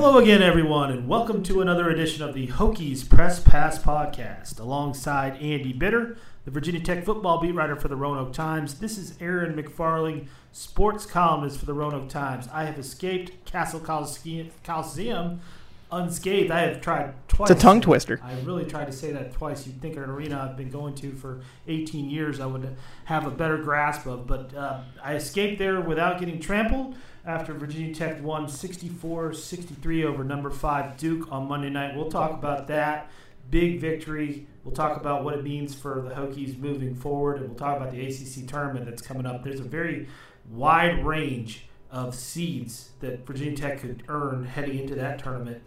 Hello again, everyone, and welcome to another edition of the Hokies Press Pass Podcast. Alongside Andy Bitter, the Virginia Tech football beat writer for the Roanoke Times. This is Aaron McFarling, sports columnist for the Roanoke Times. I have escaped Cassell Coliseum unscathed. I have tried twice. It's a tongue twister. I really tried to say that twice. You'd think an arena I've been going to for 18 years I would have a better grasp of, but uh, I escaped there without getting trampled after Virginia Tech won 64-63 over number 5 Duke on Monday night. We'll talk about that big victory. We'll talk about what it means for the Hokies moving forward, and we'll talk about the ACC tournament that's coming up. There's a very wide range of seeds that Virginia Tech could earn heading into that tournament,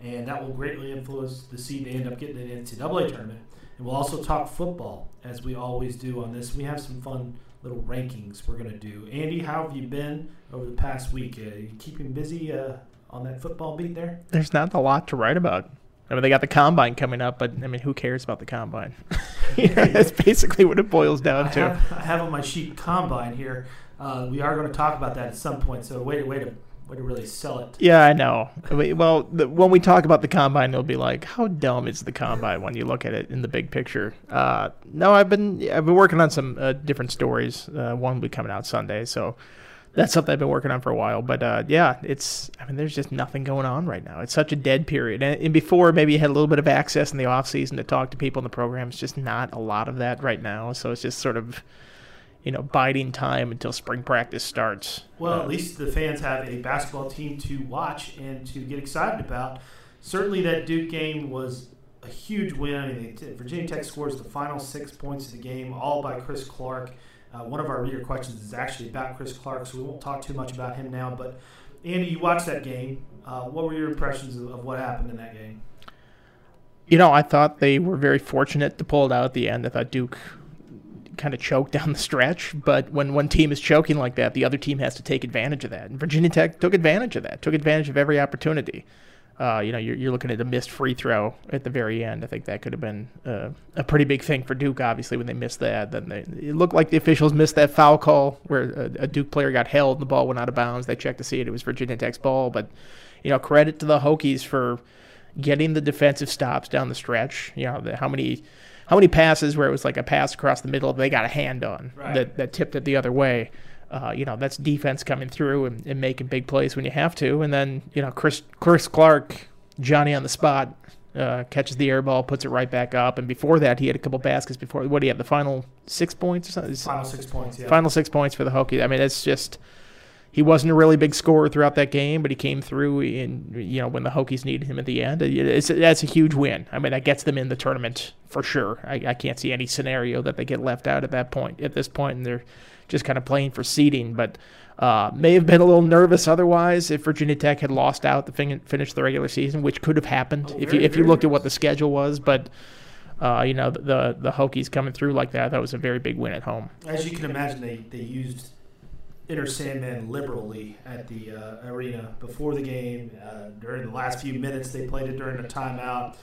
and that will greatly influence the seed they end up getting in the NCAA tournament. And we'll also talk football, as we always do on this. We have some fun little rankings we're going to do. Andy, how have you been over the past week? Uh, you keeping busy uh, on that football beat there? There's not a lot to write about. I mean, they got the combine coming up, but I mean, who cares about the combine? That's basically what it boils down I to. have, I have on my sheet combine here. Uh, we are going to talk about that at some point. So wait, way to way really sell it. Yeah, I know. Well, the, when we talk about the combine, it'll be like, how dumb is the combine when you look at it in the big picture? Uh, no, I've been I've been working on some uh, different stories. Uh, one will be coming out Sunday, so that's something I've been working on for a while. But uh, yeah, it's I mean, there's just nothing going on right now. It's such a dead period. And, and before, maybe you had a little bit of access in the off season to talk to people in the program. It's just not a lot of that right now. So it's just sort of you know, biding time until spring practice starts. Well, at least the fans have a basketball team to watch and to get excited about. Certainly, that Duke game was a huge win. I mean, Virginia Tech scores the final six points of the game, all by Chris Clark. Uh, one of our reader questions is actually about Chris Clark, so we won't talk too much about him now. But Andy, you watched that game. Uh, what were your impressions of, of what happened in that game? You know, I thought they were very fortunate to pull it out at the end. I thought Duke kind of choke down the stretch. But when one team is choking like that, the other team has to take advantage of that. And Virginia Tech took advantage of that, took advantage of every opportunity. Uh, you know, you're, you're looking at a missed free throw at the very end. I think that could have been uh, a pretty big thing for Duke, obviously, when they missed that. Then they, it looked like the officials missed that foul call where a, a Duke player got held and the ball went out of bounds. They checked to see it. It was Virginia Tech's ball. But, you know, credit to the Hokies for getting the defensive stops down the stretch. You know, the, how many – how many passes where it was like a pass across the middle they got a hand on right. that, that tipped it the other way. Uh, you know, that's defense coming through and, and, making big plays when you have to. And then, you know, Chris, Chris Clark, Johnny on the spot, uh, catches the air ball, puts it right back up. And before that, he had a couple baskets before. What do you have? The final six points or something? Final six points, yeah. Final six points for the Hokies. I mean, it's just he wasn't a really big scorer throughout that game, but he came through in you know when the Hokies needed him at the end. It's, that's a huge win. I mean, that gets them in the tournament for sure. I, I can't see any scenario that they get left out at that point. At this point, and they're just kind of playing for seeding, but. Uh, may have been a little nervous otherwise if Virginia Tech had lost out to fin- finish the regular season, which could have happened oh, if you if you looked at what the schedule was. But uh, you know the, the the Hokies coming through like that, that was a very big win at home. As you can imagine, they they used Enter Sandman liberally at the uh, arena before the game. Uh, during the last few minutes, they played it during a timeout.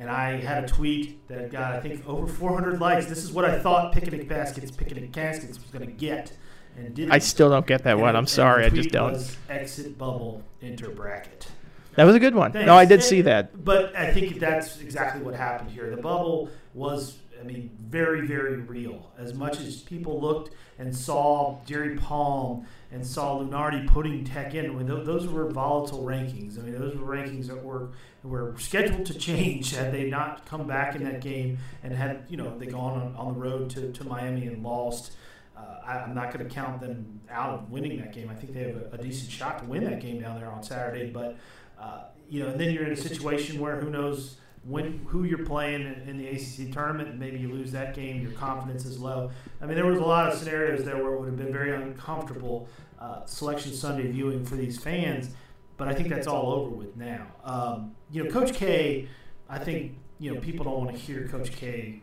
And I had a tweet that got, I think, over 400 likes. This is what I thought Picnic Baskets, Picnic Caskets was going to get. And did I still don't get that and, one. I'm sorry. I just don't. exit bubble, enter bracket. That was a good one. Thanks. No, I did and, see that. But I think that's exactly what happened here. The bubble was, I mean, very, very real. As much as people looked – and saw Jerry Palm and saw Lunardi putting Tech in. I mean, those were volatile rankings. I mean, those were rankings that were were scheduled to change had they not come back in that game and had you know they gone on, on the road to, to Miami and lost. Uh, I, am not going to count them out of winning that game. I think they have a, a, decent shot to win that game down there on Saturday. But uh, you know, and then you're in a situation where who knows when who you're playing in the ACC tournament, maybe you lose that game, your confidence is low. I mean, there was a lot of scenarios there where it would have been very uncomfortable uh, selection Sunday viewing for these fans, but I think that's all over with now. Um, you know, Coach K, I think you know people don't want to hear Coach K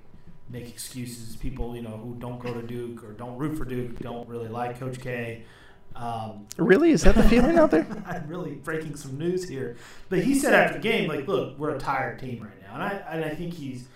make excuses. People you know who don't go to Duke or don't root for Duke don't really like Coach K. Um, really, is that the feeling out there? I'm really breaking some news here, but he said after the game, like, "Look, we're a tired team right now," and I and I think he's,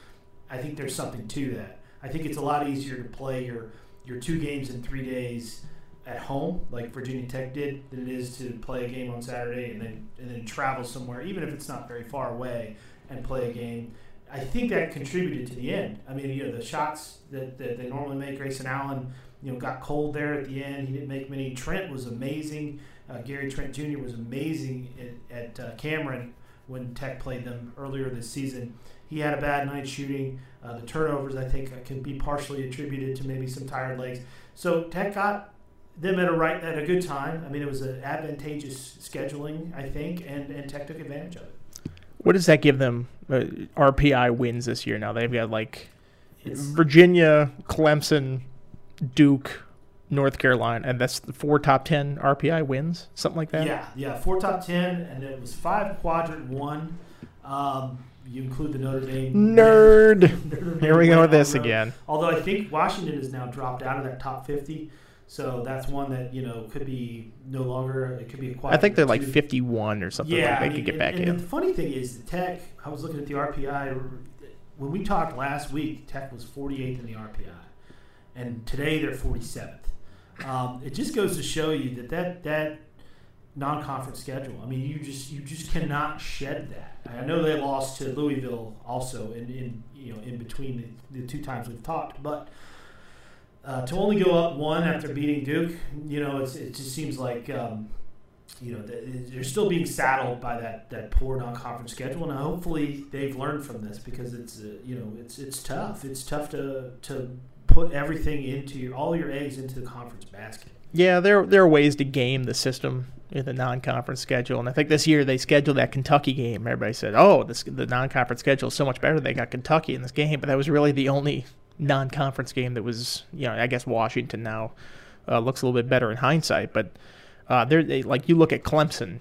I think there's something to that. I think it's a lot easier to play your your two games in three days at home, like Virginia Tech did, than it is to play a game on Saturday and then and then travel somewhere, even if it's not very far away, and play a game. I think that contributed to the end. I mean, you know, the shots that, that they normally make, Grayson Allen, you know, got cold there at the end. He didn't make many. Trent was amazing. Uh, Gary Trent Jr. was amazing at, at uh, Cameron when Tech played them earlier this season. He had a bad night shooting. Uh, the turnovers, I think, can be partially attributed to maybe some tired legs. So Tech got them at a right at a good time. I mean, it was an advantageous scheduling, I think, and, and Tech took advantage of it. What does that give them? Uh, RPI wins this year. Now they've got like it's, Virginia, Clemson, Duke, North Carolina, and that's the four top ten RPI wins, something like that. Yeah, yeah, four top ten, and it was five quadrant one. Um, you include the Notre Dame nerd. Notre Dame Here we go with this again. Although I think Washington has now dropped out of that top fifty. So that's one that you know could be no longer. It could be I think they're like 51 or something. Yeah, like they I mean, could get back and, in. And the funny thing is, the Tech. I was looking at the RPI when we talked last week. Tech was 48th in the RPI, and today they're 47th. Um, it just goes to show you that that that non-conference schedule. I mean, you just you just cannot shed that. I know they lost to Louisville also in, in you know in between the, the two times we've talked, but uh, to only go up one after beating Duke, you know, it just seems like um, you know they're still being saddled by that that poor non-conference schedule, and hopefully they've learned from this because it's uh, you know it's it's tough. It's tough to to put everything into all your eggs into the conference basket. Yeah, there there are ways to game the system in the non-conference schedule, and I think this year they scheduled that Kentucky game. Everybody said, "Oh, this, the non-conference schedule is so much better. They got Kentucky in this game," but that was really the only non-conference game that was, you know, I guess Washington now uh, looks a little bit better in hindsight, but uh, they like you look at Clemson.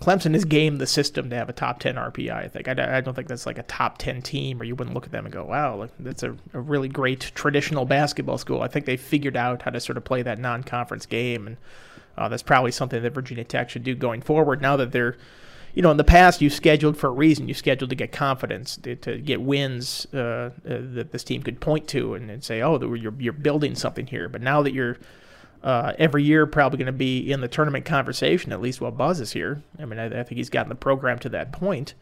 Clemson has gamed the system to have a top 10 RPI, I think. I, I don't think that's like a top 10 team, or you wouldn't look at them and go, wow, that's a, a really great traditional basketball school. I think they figured out how to sort of play that non conference game, and uh, that's probably something that Virginia Tech should do going forward now that they're you know, in the past, you scheduled for a reason. You scheduled to get confidence, to, to get wins uh, uh, that this team could point to and, and say, oh, you're, you're building something here. But now that you're uh, every year probably going to be in the tournament conversation, at least while Buzz is here. I mean, I, I think he's gotten the program to that point.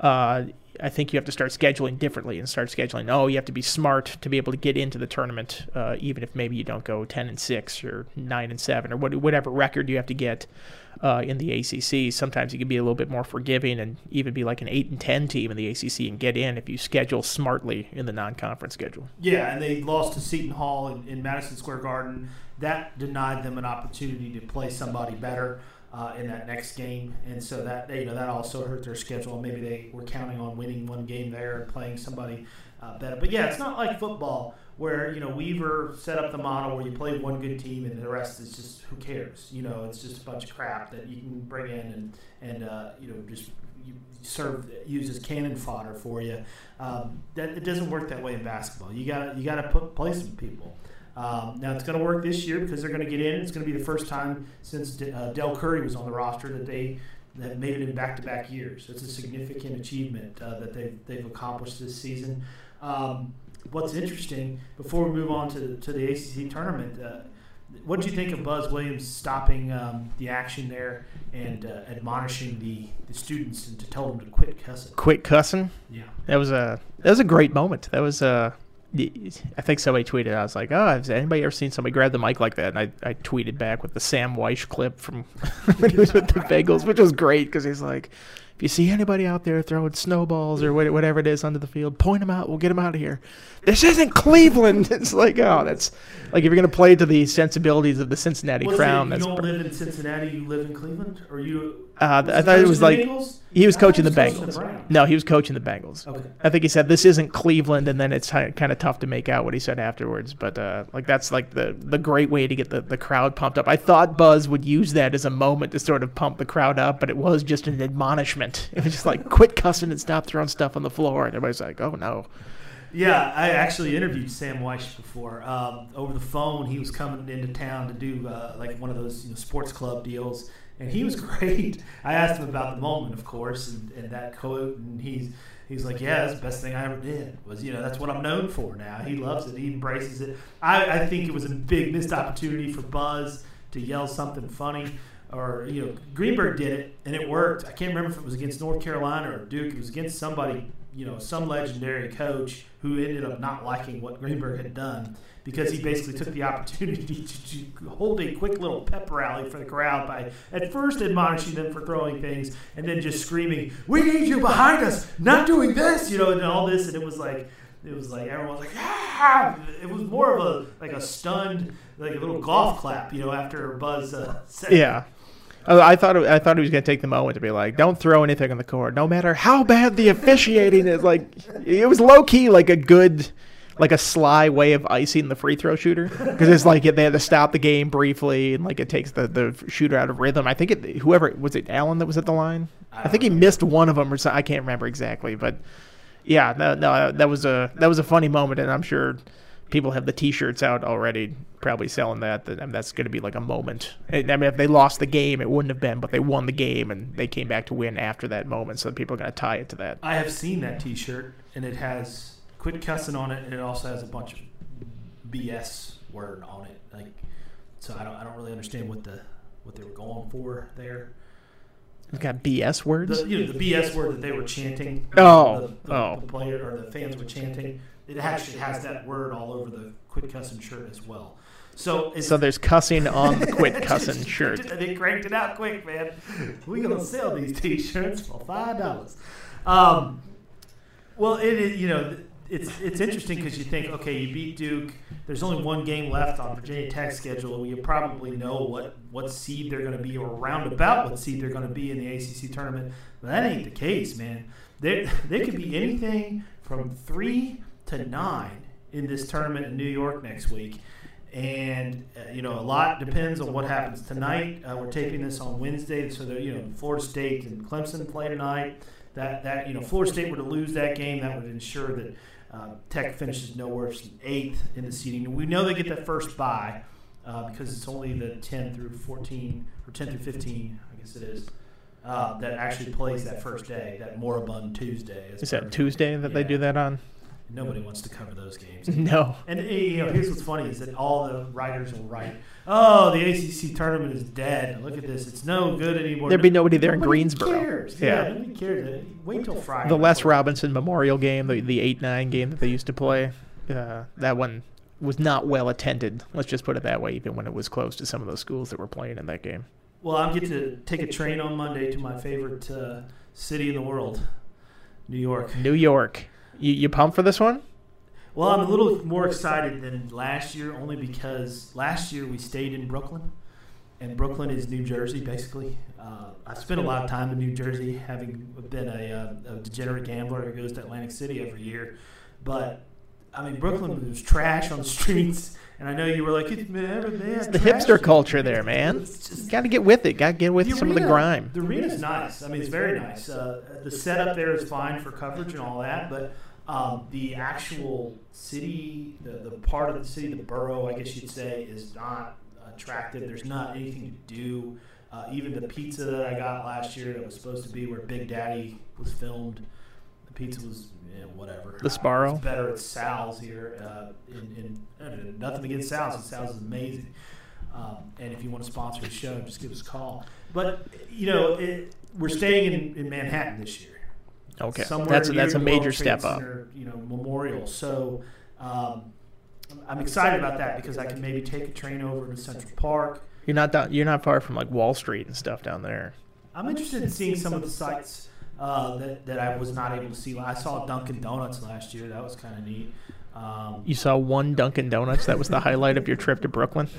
Uh, I think you have to start scheduling differently and start scheduling. Oh, you have to be smart to be able to get into the tournament, uh, even if maybe you don't go ten and six or nine and seven or whatever record you have to get uh, in the ACC. Sometimes you can be a little bit more forgiving and even be like an eight and ten team in the ACC and get in if you schedule smartly in the non-conference schedule. Yeah, and they lost to Seton Hall in, in Madison Square Garden. That denied them an opportunity to play somebody better uh, in that next game, and so that you know that also hurt their schedule. Maybe they were counting on winning one game there and playing somebody uh, better. But yeah, it's not like football where you know Weaver set up the model where you play one good team and the rest is just who cares. You know, it's just a bunch of crap that you can bring in and and uh, you know just serve use as cannon fodder for you. Um, that it doesn't work that way in basketball. You got you got to put play some people. Um, now it's going to work this year because they're going to get in. It's going to be the first time since uh, Dell Curry was on the roster that they that made it in back-to-back years. It's a significant achievement uh, that they've they've accomplished this season. Um, what's interesting before we move on to to the ACC tournament. Uh, what did you think of Buzz Williams stopping um, the action there and uh, admonishing the, the students and to tell them to quit cussing? Quit cussing. Yeah, that was a that was a great moment. That was a uh, I think somebody tweeted. I was like, "Oh, has anybody ever seen somebody grab the mic like that?" And I, I tweeted back with the Sam Wyche clip from when he was with the Bengals, which was great because he's like, "If you see anybody out there throwing snowballs or whatever it is onto the field, point them out. We'll get them out of here." This isn't Cleveland. It's like, oh, that's like if you're gonna play to the sensibilities of the Cincinnati Was crown. It, you don't live in Cincinnati. You live in Cleveland, or you? Uh, I thought it was like. Bengals? He was coaching the was Bengals. the no, he was coaching the Bengals. Okay. I think he said this isn't Cleveland, and then it's kind of tough to make out what he said afterwards. But uh, like that's like the the great way to get the, the crowd pumped up. I thought Buzz would use that as a moment to sort of pump the crowd up, but it was just an admonishment. It was just like quit cussing and stop throwing stuff on the floor, and everybody's like, oh no. Yeah, I actually interviewed Sam Wyche before um, over the phone. He was coming into town to do uh, like one of those you know, sports club deals, and he was great. I asked him about the moment, of course, and, and that quote, and he's he's like, "Yeah, that's the best thing I ever did." Was you know that's what I'm known for now. He loves it. He embraces it. I, I think it was a big missed opportunity for Buzz to yell something funny. Or you know, Greenberg did it and it worked. I can't remember if it was against North Carolina or Duke. It was against somebody, you know, some legendary coach who ended up not liking what Greenberg had done because he basically took the opportunity to, to, hold a quick little pep rally for the crowd by at first admonishing them for throwing things and then just screaming, "We need you behind us, not doing this," you know, and all this, and it was like. It was like everyone was like, ah! It was more of a like a stunned, like a little golf clap, you know, after Buzz uh, said. Yeah, Oh, I thought I thought he was going to take the moment to be like, "Don't throw anything on the court, no matter how bad the officiating is." Like, it was low key, like a good like a sly way of icing the free throw shooter because it's like they had to stop the game briefly and like it takes the, the shooter out of rhythm. I think it whoever was it Allen that was at the line. I, I think he missed one of them or something. I can't remember exactly, but yeah, no, no, that was a that was a funny moment, and I'm sure people have the T-shirts out already, probably selling that. I mean, that's going to be like a moment. I mean, if they lost the game, it wouldn't have been, but they won the game and they came back to win after that moment. So people are going to tie it to that. I have seen that T-shirt, and it has quit cussing on it, and it also has a bunch of BS word on it. Like, so I don't, I don't really understand what the what they were going for there. It's got BS words. The, you know, the BS word that they were chanting. Oh, the, the, oh. The player or the fans were chanting. It actually has that word all over the quit cussing shirt as well. So, so there's cussing on the quit cussing shirt. they cranked it out quick, man. We're gonna sell these T-shirts for five dollars. Um, well, it is you know it's it's interesting because you think, okay, you beat Duke. There's only one game left on Virginia Tech's schedule. You probably know what what seed they're going to be, or roundabout what seed they're going to be in the ACC tournament. But that ain't the case, man. They they could be anything from three to nine in this tournament in New York next week. And uh, you know, a lot depends on what happens tonight. Uh, we're taping this on Wednesday, so that you know, Florida State and Clemson play tonight. That that you know, Florida State were to lose that game, that would ensure that uh, Tech finishes no worse than eighth in the seeding. We know they get that first bye uh, because it's only the 10 through 14 or 10 through 15, I guess it is, uh, that actually plays that first day, that moribund Tuesday. Is that Tuesday that yeah. they do that on? Nobody wants to cover those games. No. And you know, here's what's funny is that all the writers will write, "Oh, the ACC tournament is dead. Look at this; it's no good anymore." There'd be nobody there nobody in Greensboro. Cares. Yeah. yeah, nobody cares. Wait till Friday. The Les Robinson Memorial game, the the eight nine game that they used to play, uh, that one was not well attended. Let's just put it that way. Even when it was close to some of those schools that were playing in that game. Well, I'm getting to take a train on Monday to my favorite uh, city in the world, New York. New York. You, you pumped for this one? Well, I'm a little more excited than last year, only because last year we stayed in Brooklyn, and Brooklyn is New Jersey, basically. Uh, I spent a lot of time in New Jersey, having been a, uh, a, degenerate gambler who goes to Atlantic City every year. But I mean, Brooklyn was trash on the streets, and I know you were like, "It's, man, it's the hipster culture there, man. Got to get with it. Got to get with some arena, of the grime." The arena's nice. I mean, it's very nice. Uh, the setup there is fine for coverage and all that, but um, the actual city, the, the part of the city, the borough, I guess you'd say, is not attractive. There's not anything to do. Uh, even the pizza that I got last year that was supposed to be where Big Daddy was filmed, the pizza was yeah, whatever. The Sparrow? Uh, it's better at Sal's here. Uh, in, in, nothing against Sal's. Sal's is amazing. Um, and if you want to sponsor the show, just give us a call. But, you know, it, we're staying in, in Manhattan this year. Okay, that's that's a major step up. you know, memorial. So um, I'm excited about that because I can maybe take a train over to Central Park. You're not down, you're not far from like Wall Street and stuff down there. I'm interested in seeing some of the sites uh, that that I was not able to see. I saw Dunkin' Donuts last year. That was kind of neat. Um, you saw one Dunkin' Donuts. That was the highlight of your trip to Brooklyn.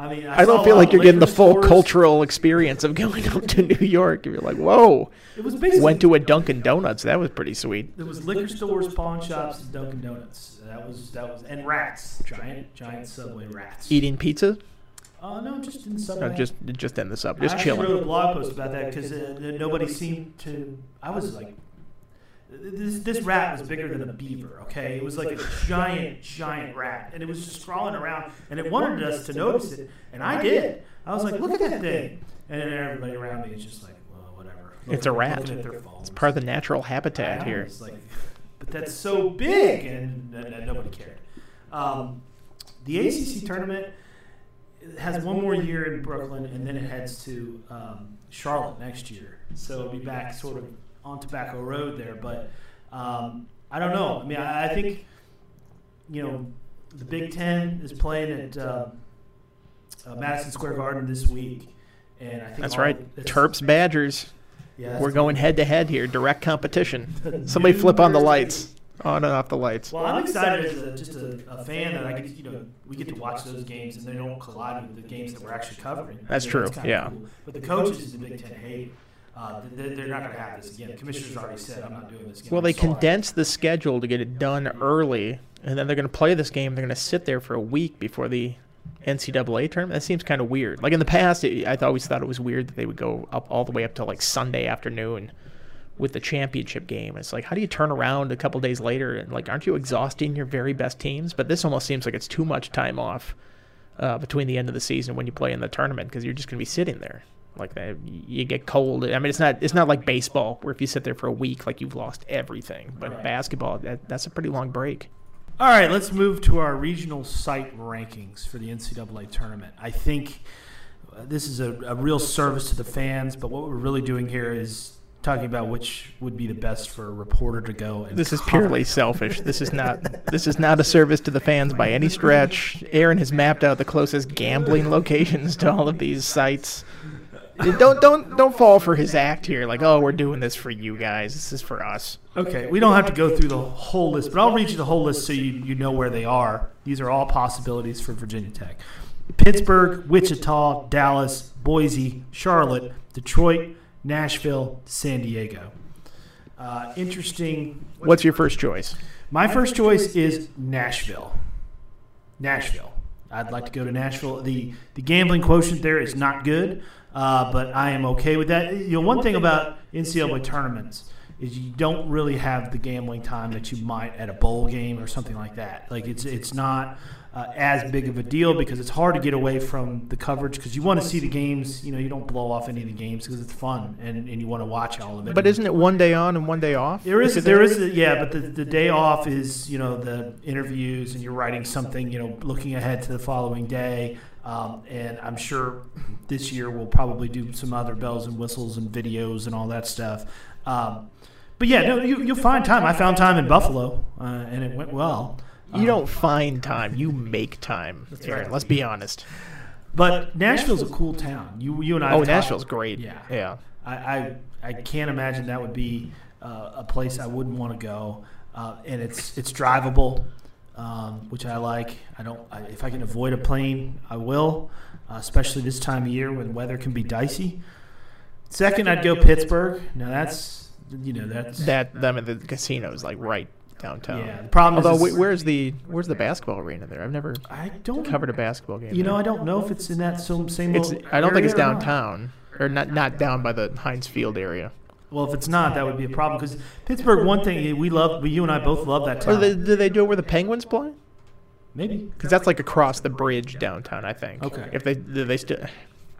I mean, I, I don't feel like you're getting the full stores. cultural experience of going up to New York. If you're like, whoa. It was basically went to a Dunkin' Donuts. That was pretty sweet. There was liquor stores, pawn shops, and Dunkin' Donuts. That was that was and rats, giant giant subway rats. Eating pizza. Uh, no, just in the subway. No, just just in the subway, just I chilling. I wrote a blog post about that because uh, nobody seemed to. I was like this, this rat was bigger than a beaver, okay? It was like a giant, giant rat. And it was just crawling around, and it wanted us to notice it. And I did. I was like, look at that thing. And then everybody around me is just like, well, whatever. it's a rat. It's part of the natural habitat here. Like, but that's so big, and, and, and nobody cared. Um, the ACC tournament, has one more year in Brooklyn, and then it heads to um, Charlotte next year. So it'll be back sort of on Tobacco Road there. But um, I don't know. I mean, I, I, think you know the Big Ten is playing at uh, uh, Madison Square Garden this week, and I think that's right. Terps Badgers. Yeah, We're going head to head here, direct competition. Somebody flip on the lights on and off the lights. Well, I'm excited as a, just a, a, fan that I get, you know, we get to watch those games and they don't collide with the games that we're actually covering. That's you know, true. Yeah. Cool. But the coaches in the Big Ten hate. Uh, they're not going to have this again. The commissioner's already said, "I'm not doing this again." Well, they condensed the schedule to get it done early, and then they're going to play this game. They're going to sit there for a week before the NCAA tournament. That seems kind of weird. Like in the past, it, I always thought it was weird that they would go up all the way up to like Sunday afternoon with the championship game. It's like, how do you turn around a couple days later and like, aren't you exhausting your very best teams? But this almost seems like it's too much time off uh, between the end of the season when you play in the tournament because you're just going to be sitting there. Like that, you get cold. I mean, it's not it's not like baseball where if you sit there for a week, like you've lost everything. But right. basketball, that, that's a pretty long break. All right, let's move to our regional site rankings for the NCAA tournament. I think uh, this is a, a real service to the fans, but what we're really doing here is talking about which would be the best for a reporter to go. And this is purely selfish. This is not this is not a service to the fans by any stretch. Aaron has mapped out the closest gambling locations to all of these sites. Don't don't don't fall for his act here. Like, oh, we're doing this for you guys. This is for us. Okay, we don't have to go through the whole list, but I'll read you the whole list so you, you know where they are. These are all possibilities for Virginia Tech. Pittsburgh, Wichita, Dallas, Boise, Charlotte, Detroit, Nashville, San Diego. Uh, interesting. What's your first choice? My first choice is Nashville. Nashville. I'd like to go to Nashville. The the gambling quotient there is not good, uh, but I am okay with that. You know, one thing about NCAA tournaments is you don't really have the gambling time that you might at a bowl game or something like that. Like it's it's not uh, as big of a deal because it's hard to get away from the coverage because you want to see the games. You know, you don't blow off any of the games because it's fun and, and you want to watch all of it. But isn't it one day on and one day off? There is, there is, a, yeah. But the, the day off is you know the interviews and you're writing something. You know, looking ahead to the following day. Um, and I'm sure this year we'll probably do some other bells and whistles and videos and all that stuff. Um, but yeah, no, you, will find time. I found time in Buffalo, uh, and it went well. You don't find time; you make time. Aaron, right. Let's be honest. But Nashville's a cool town. You, you and I. Oh, Nashville's great. Yeah, yeah. I, I, I can't imagine that would be uh, a place I wouldn't want to go. Uh, and it's it's drivable, um, which I like. I don't. I, if I can avoid a plane, I will, uh, especially this time of year when weather can be dicey. Second, I'd go Pittsburgh. Now that's you know that's that them at the casinos like right downtown. Yeah. The problem Although, is, where's the where's the basketball arena there? I've never I don't covered a basketball game. You there. know, I don't know if it's in that same same. It's, I don't think it's downtown or not not down by the Heinz Field area. Well, if it's not, that would be a problem because Pittsburgh. One thing we love, you and I both love that town. They, do they do it where the Penguins play? Maybe because that's like across the bridge downtown. I think. Okay. If they they still.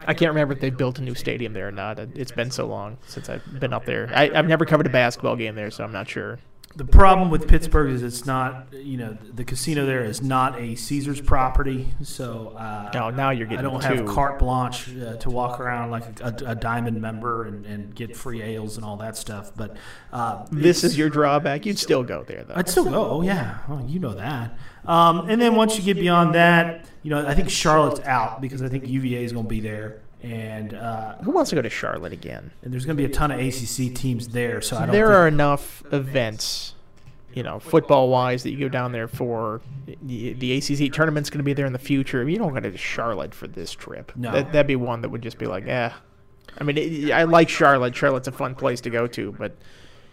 I can't remember if they built a new stadium there or not. It's been so long since I've been up there. I, have never covered a basketball game there, so I'm not sure the problem with Pittsburgh is it's not, you know, the casino there is not a Caesar's property. So uh, no, now you're getting. I don't two. have carte blanche uh, to walk around like a, a diamond member and, and, get free ales and all that stuff. But uh, this is your drawback. You'd still go there, though. I'd still go. Oh yeah, oh, you know that. Um, and then once you get beyond that, you know, I think Charlotte's out because I think UVA is going to be there. And uh, who wants to go to Charlotte again? And there's going to be a ton of ACC teams there, so I don't. There are enough events, you know, football wise, that you go down there for. The, the ACC tournament's going to be there in the future. You don't go to Charlotte for this trip. No, that, would be one that would just be like, eh. I mean, it, I like Charlotte. Charlotte's a fun place to go to, but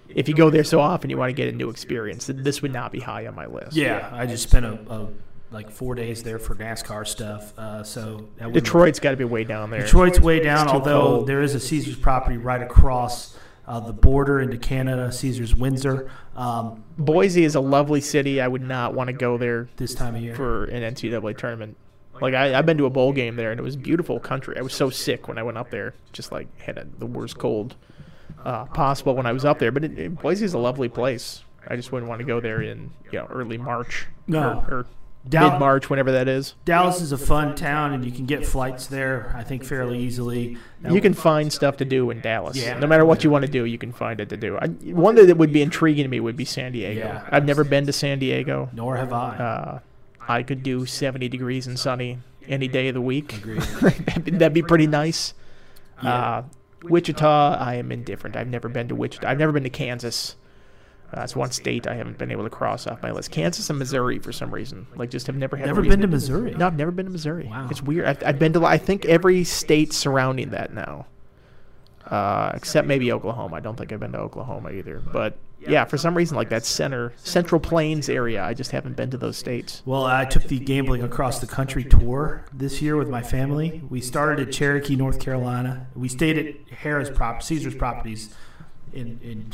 if you go there so often, you want to get a new experience. This would not be high on my list. Yeah, I just spent a, a like four days there for NASCAR stuff. Uh, so Detroit's got to be way down there. Detroit's way down, although cold. there is a Caesars property right across uh, the border into Canada, Caesars Windsor. Um, Boise is a lovely city. I would not want to go there this time of year for an NCAA tournament. Like I, have been to a bowl game there, and it was beautiful country. I was so sick when I went up there, just like had a, the worst cold uh, possible when I was up there. But it, it, Boise is a lovely place. I just wouldn't want to go there in you know early March. No. Or, or Dal- mid March, whenever that is. Dallas is a fun town, and you can get flights there. I think fairly easily. Now- You can find stuff to do in Dallas. Yeah. No matter what you want to do, you can find it to do. I, one that would be intriguing to me would be San Diego. Yeah. I've never been to San Diego. Nor have I. Uh, I could do 70 degrees and sunny any day of the week. That'd, be, that'd be pretty nice. Uh, Wichita, I am indifferent. I've never been to Wichita. I've never been to Kansas. Uh, that's one state I haven't been able to cross off my list. Kansas and Missouri for some reason. Like, just have never had. Never been to Missouri. No, I've never been to Missouri. Wow. It's weird. I've, I've been to, I think, every state surrounding that now, uh, except maybe Oklahoma. I don't think I've been to Oklahoma either. But yeah, for some reason, like that center, Central Plains area, I just haven't been to those states. Well, I took the gambling across the country tour this year with my family. We started at Cherokee, North Carolina. We stayed at Harrah's Prop Caesar's Properties in, in,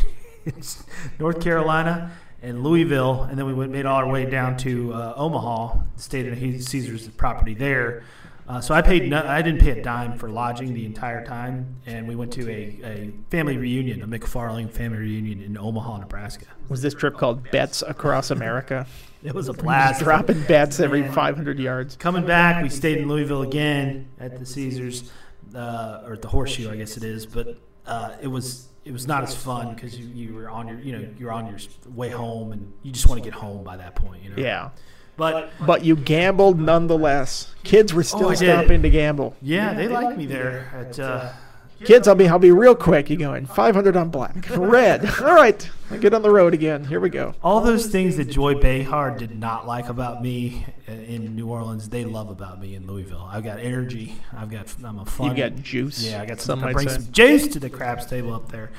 North Carolina and Louisville, and then we went made all our way down to uh, Omaha. Stayed at Caesar's property there. Uh, so I paid. No, I didn't pay a dime for lodging the entire time, and we went to a, a family reunion, a McFarling family reunion in Omaha, Nebraska. Was this trip called Bets Across America? It was a blast. Dropping bets every Man. 500 yards. Coming back, we stayed in Louisville again at the Caesars, uh, or at the Horseshoe, I guess it is. But uh, it was it was not as fun because you, you were on your you know you're on your way home and you just want to get home by that point. You know. Yeah. But But you gambled nonetheless. Kids were still Oh, stopping to gamble. yeah, they liked me there at. Uh, Kids, I'll be I'll be real quick. You going 500 on black, red. All right, I get on the road again. Here we go. all those things that Joy Behar did not like about me in New Orleans, they love about me in Louisville. I've got energy. I've got. I'm a fun. You got juice. Yeah, I got some. I bring say. some juice to the craps table up there,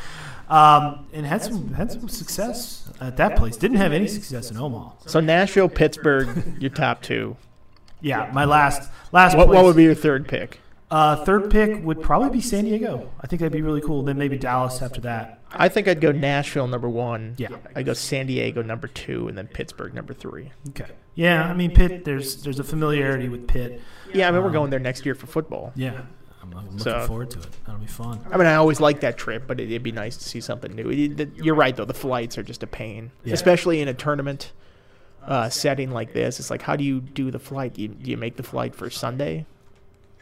um, and had some had some success at that place. Didn't have any success in Omaha. So Nashville, Pittsburgh, your top two. Yeah, my last last. What what would be your third pick? Uh, third pick? Would probably be San Diego. I think that'd be really cool. Then maybe Dallas after that. I think I'd go Nashville number one. Yeah. I'd go San Diego number two, and then Pittsburgh number three. Okay. Yeah, I mean Pitt. There's there's a familiarity with Pitt. Yeah, I mean we're Um, going there next year for football. Yeah, I'm, I'm looking So- forward to it. That'll be fun. I mean, I always like that trip, but it, it'd be nice to see something new. It- it- you're right, though. The flights are just a pain, Yeah. especially in a tournament uh, setting like this. It's like, how do you do the flight? Do you, do you make the flight for Sunday,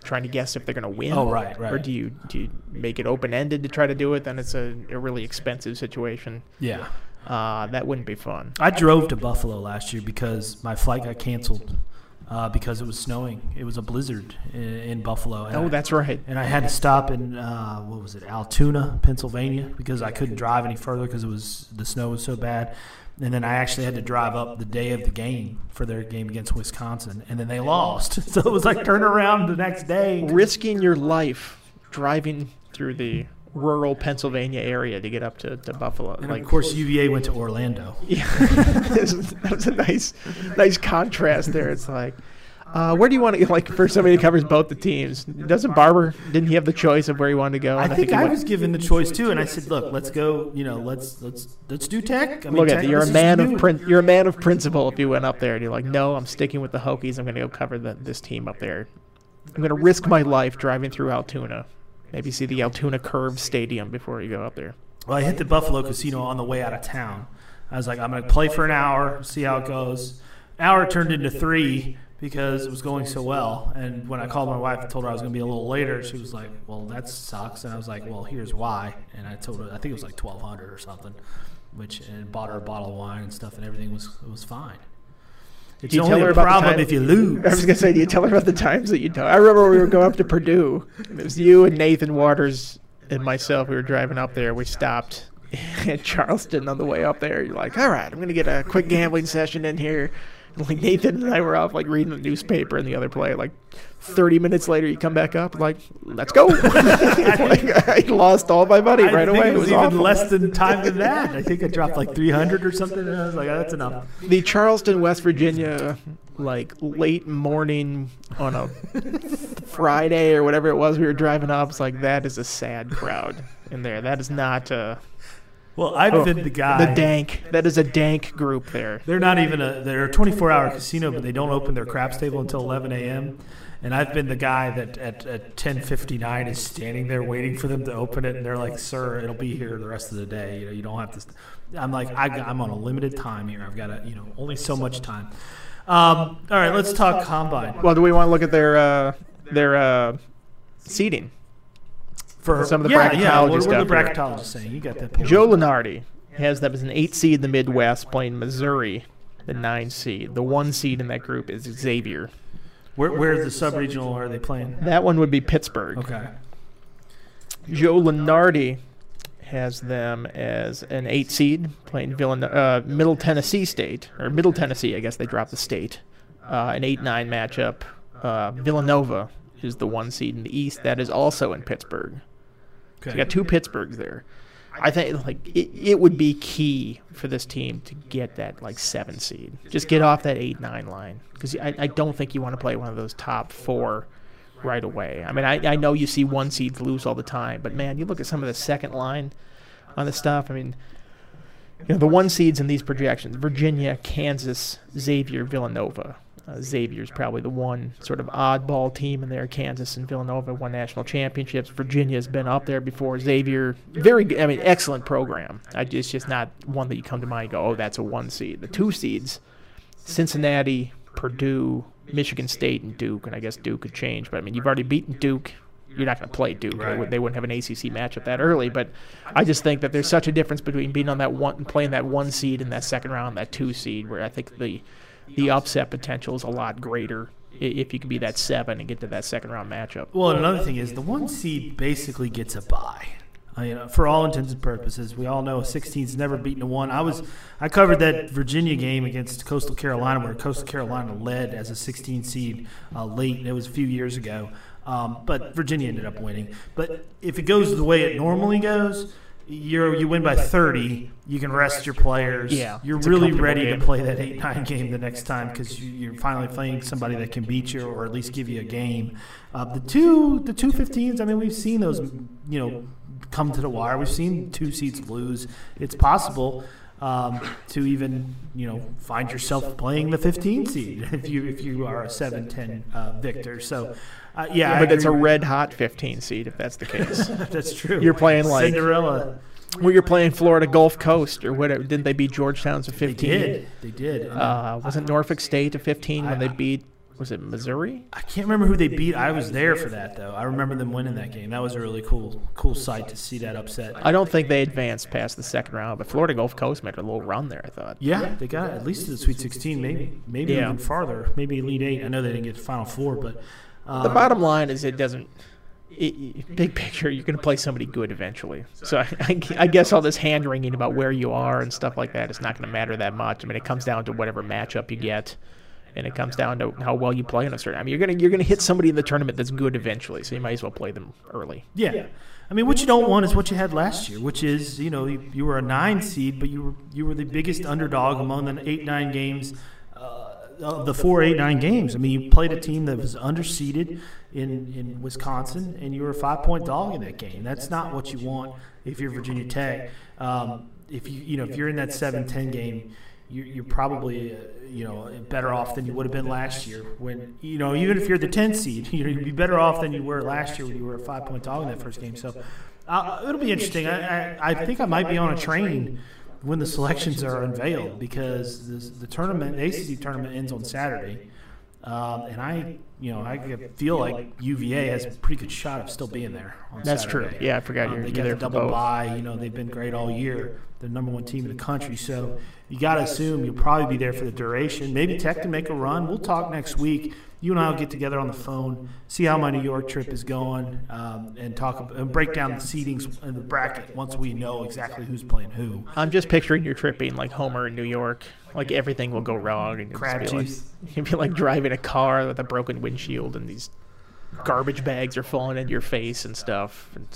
trying to guess if they're going to win? Oh, right, right. Or do you do you make it open ended to try to do it? Then it's a, a really expensive situation. Yeah. Uh, that wouldn't be fun. I drove to Buffalo last year because my flight got canceled uh, because it was snowing. It was a blizzard in, in Buffalo. And Oh, I- that's right. and I had to stop in uh, what was it, Altoona, Pennsylvania, because I couldn't drive any further because it was the snow was so bad. And then I actually had to drive up the day of the game for their game against Wisconsin, and then they lost. So it was like turn around the next day. Risking your life driving through the rural Pennsylvania area to get up to, to Buffalo. And like, of course, UVA went to Orlando. Yeah, that was a nice, nice contrast there. It's like, uh, where do you want to like for somebody who covers both the teams? Doesn't Barber didn't he have the choice of where he wanted to go? I And think I was given the choice too, and I said, "Look, let's go. You know, let's let's let's do tech. I mean, Look at tech, it. You're a man of prin- You're a man of principle. If you went up there and you're like, no, I'm sticking with the Hokies. I'm going to go cover the, this team up there. I'm going to risk my life driving through Altoona. Maybe see the Altoona Curve Stadium before you go up there. Well, I hit the Buffalo Casino on the way out of town. I was like, I'm going to play for an hour, see how it goes. Hour turned into three because it was going so well. And when I called my wife and told her I was going to be a little later, she was like, "Well, that sucks." And I was like, "Well, here's why." And I told her, I think it was like twelve hundred or something, which and bought her a bottle of wine and stuff, and everything was it was fine. It's you only tell her a about problem if you lose. I was gonna say, do you tell her about the times that you tell? I remember we were going up to Purdue. It was you and Nathan Waters and myself. We were driving up there. We stopped at Charleston on the way up there. You're like, all right, I'm gonna get a quick gambling session in here. And, like Nathan and I were off like reading the newspaper in the other play. Like 30 minutes later, you come back up like, let's go. like, I lost all my money right away. it was, even less than time than that. I think I dropped like 300 or something, and I was like, oh, "That's enough." the Charleston, West Virginia, like late morning on a Friday or whatever it was, we were driving up. It's like that is a sad crowd in there. That is not uh, Well, I've oh, been the guy. the dank. That is a dank group there. They're not even a. They're a 24-hour casino, but they don't open their craps table until 11 a.m. And I've been the guy that at, at 10:59 is standing there waiting for them to open it, and they're like, "Sir, it'll be here the rest of the day. You know, you don't have to." st-" I'm like, I, I'm on a limited time here. I've got to, you know, only so much time. Um, all right, let's talk combine. Well, do we want to look at their uh, their uh, seeding? For some of the yeah, yeah. What, what are the bracketologists saying? You got that. pulled Joe. Lunardi has them as an eight seed in the Midwest, playing Missouri, the nine seed. The one seed in that group is Xavier. Where, where's the sub regional? Are they playing? That one would be Pittsburgh. Okay. Joe Lunardi has them as an eight seed playing Villan- uh, Middle Tennessee State or Middle Tennessee. I guess they dropped the state. Uh, an eight-nine matchup. Uh, Villanova is the one seed in the East. That is also in Pittsburgh. So you got two Pittsburghs there. I think like it, it would be key for this team to get that like seven seed. Just get off that eight nine line because I, I don't think you want to play one of those top four right away. I mean I, I know you see one seeds lose all the time, but man, you look at some of the second line on the stuff. I mean, you know the one seeds in these projections: Virginia, Kansas, Xavier, Villanova. Uh, Xavier's probably the one sort of oddball team in there. Kansas and Villanova won national championships. Virginia's been up there before. Xavier, very good. I mean, excellent program. I, it's just not one that you come to mind and go, oh, that's a one seed. The two seeds, Cincinnati, Purdue, Michigan State, and Duke. And I guess Duke could change, but I mean, you've already beaten Duke. You're not going to play Duke. Right. they wouldn't have an ACC matchup that early. But I just think that there's such a difference between being on that one, and playing that one seed in that second round, that two seed, where I think the the upset potential is a lot greater if you can be that seven and get to that second round matchup. Well, another thing is the one seed basically gets a bye. Uh, you know, for all intents and purposes, we all know a 16's never beaten a one. I was I covered that Virginia game against Coastal Carolina, where Coastal Carolina led as a 16 seed uh, late. It was a few years ago, um, but Virginia ended up winning. But if it goes the way it normally goes, you're you win by 30. You can rest your players. Yeah, you're really ready game. to play that eight nine game the next time because you, you're finally playing somebody that can beat you or at least give you a game. Uh, the two the two 15s. I mean, we've seen those. You know, come to the wire. We've seen two seeds lose. It's possible. Um, to even you know find yourself playing the 15 seed if you if you are a 7-10 uh, victor so uh, yeah, I but it's a red hot 15 seed if that's the case. that's true You're playing like- Cinderella Well, you're playing Florida Gulf Coast or whatever. Didn't they beat Georgetown to they 15? did they did Uh, wasn't Norfolk State to 15 when they beat? Was it Missouri? I can't remember who they beat. I was there for that though. I remember them winning that game. That was a really cool, cool sight to see that upset. I don't think they advanced past the second round, but Florida Gulf Coast made a little run there. I thought. Yeah, they got at least to the Sweet 16, maybe, maybe Yeah. even farther, maybe Elite Eight. I know they didn't get to Final Four, but um, The bottom line is it doesn't. i i big picture, you're going to play somebody good eventually. So I, I, I guess all this hand wringing about where you are and stuff like that is not going to matter that much. I mean, it comes down to whatever matchup you get, and it comes down to how well you play in a certain. I mean, you're gonna you're gonna hit somebody in the tournament that's good eventually, so you might as well play them early. yeah. I mean, what you don't want is what you had last year, which is you know you, you were a nine seed, but you were you were the biggest underdog among the eight nine games. Of the four, eight, nine games. I mean, you played a team that was underseeded in, in Wisconsin, and you were a five point dog in that game. That's not what you want if you're Virginia Tech. Um, if you you know if you're in that 7-10 game, you're, you're probably uh, you know better off than you would have been last year. When you know even if you're the 10 seed, you'd be better off than you were last year when you were a five point dog in that first game. So uh, it'll be interesting. I, I, I think I might be on a train when the selections are unveiled because the, the tournament, the ACC tournament, ends on Saturday. Um, and I, you know, I feel like UVA has a pretty good shot of still being there. On That's true. Yeah, I forgot Um, you're, they you're got the double both. bye. You know, they've been great all year. They're the number one team in the country. So you got to assume you'll probably be there for the duration. Maybe Tech can make a run. We'll talk next week. You and I will get together on the phone, see how my New York trip is going, um, and talk and break down the seedings in the bracket once we know exactly who's playing who. I'm just picturing your trip being like Homer in New York. Like everything will go wrong, and you'll Crab just be like, you'll be like driving a car with a broken windshield, and these garbage bags are falling into your face and stuff. And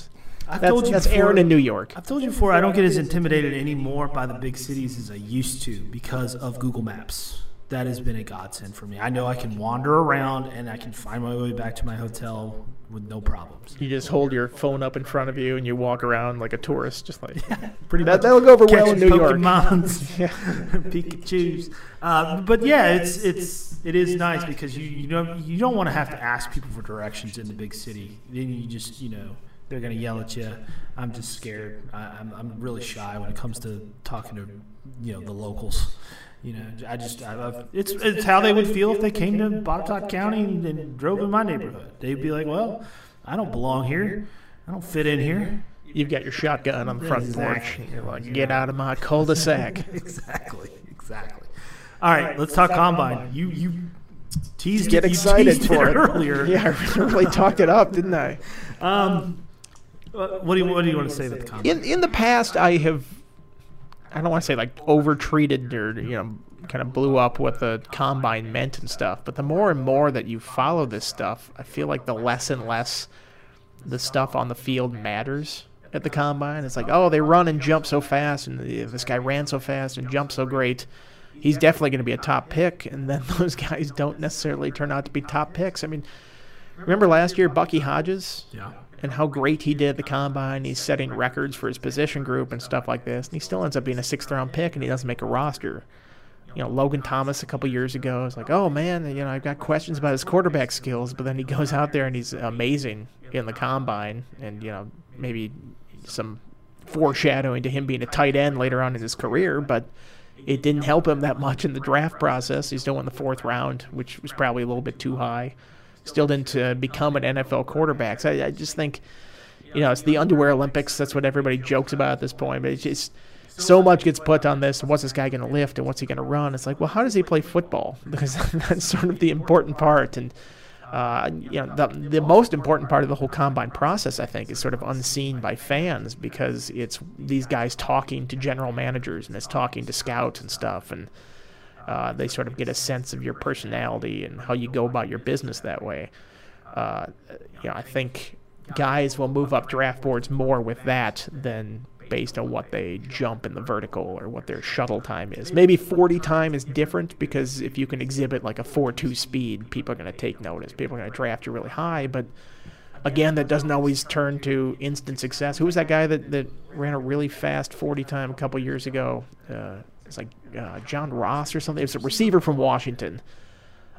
I've that's told you that's before- Aaron in New York. I've told you before, I don't get as intimidated anymore by the big cities as I used to because of Google Maps. That has been a godsend for me. I know I can wander around and I can find my way back to my hotel with no problems. You just hold your phone up in front of you and you walk around like a tourist, just like Pretty that. much That'll go over well in catching New York. Pokemons, Yeah. Pikachu's. Uh, but yeah, it's it's it is nice because you you know you don't want to have to ask people for directions in the big city. Then you just you know they're gonna yell at you. I'm just scared. I, I'm I'm really shy when it comes to talking to you know the locals. You know, I just I love it's it's how they would feel if they came to Botetourt County and, drove in my neighborhood. They'd be like, "Well, I don't belong here. I don't fit in here." You've got your shotgun on the front Exactly. porch. You're like, get out of my cul-de-sac. exactly, exactly. All right, let's talk combine. You you teased Get you excited teased for it earlier. Yeah, I really talked it up, didn't I? Um, what do you what do you want to say about the combine? In in the past, I have, I don't want to say like overtreated or you know kind of blew up what the combine meant and stuff. But the more and more that you follow this stuff, I feel like the less and less the stuff on the field matters at the combine. It's like, oh, they run and jump so fast, and this guy ran so fast and jumped so great. He's definitely going to be a top pick, and then those guys don't necessarily turn out to be top picks. I mean, remember last year, Bucky Hodges? yeah. And how great he did at the combine. He's setting records for his position group and stuff like this. And he still ends up being a sixth round pick and he doesn't make a roster. You know, Logan Thomas a couple years ago was like, oh man, you know, I've got questions about his quarterback skills, but then he goes out there and he's amazing in the combine and, you know, maybe some foreshadowing to him being a tight end later on in his career, but it didn't help him that much in the draft process. He's still in the fourth round, which was probably a little bit too high. Still didn't uh, become an NFL quarterback. So I, I just think, you know, it's the underwear Olympics. That's what everybody jokes about at this point. But it's just so much gets put on this. What's this guy going to lift and what's he going to run? It's like, well, how does he play football? Because that's sort of the important part. And uh, you know, the the most important part of the whole combine process, I think, is sort of unseen by fans because it's these guys talking to general managers and it's talking to scouts and stuff, and uh, they sort of get a sense of your personality and how you go about your business that way. Uh, you know, I think guys will move up draft boards more with that than based on what they jump in the vertical or what their shuttle time is. Maybe 40 time is different because if you can exhibit like a 4-2 speed, people are going to take notice. People are going to draft you really high, but again, that doesn't always turn to instant success. Who was that guy that, that ran a really fast 40 time a couple years ago? Uh, it's like uh, John Ross or something. It's a receiver from Washington.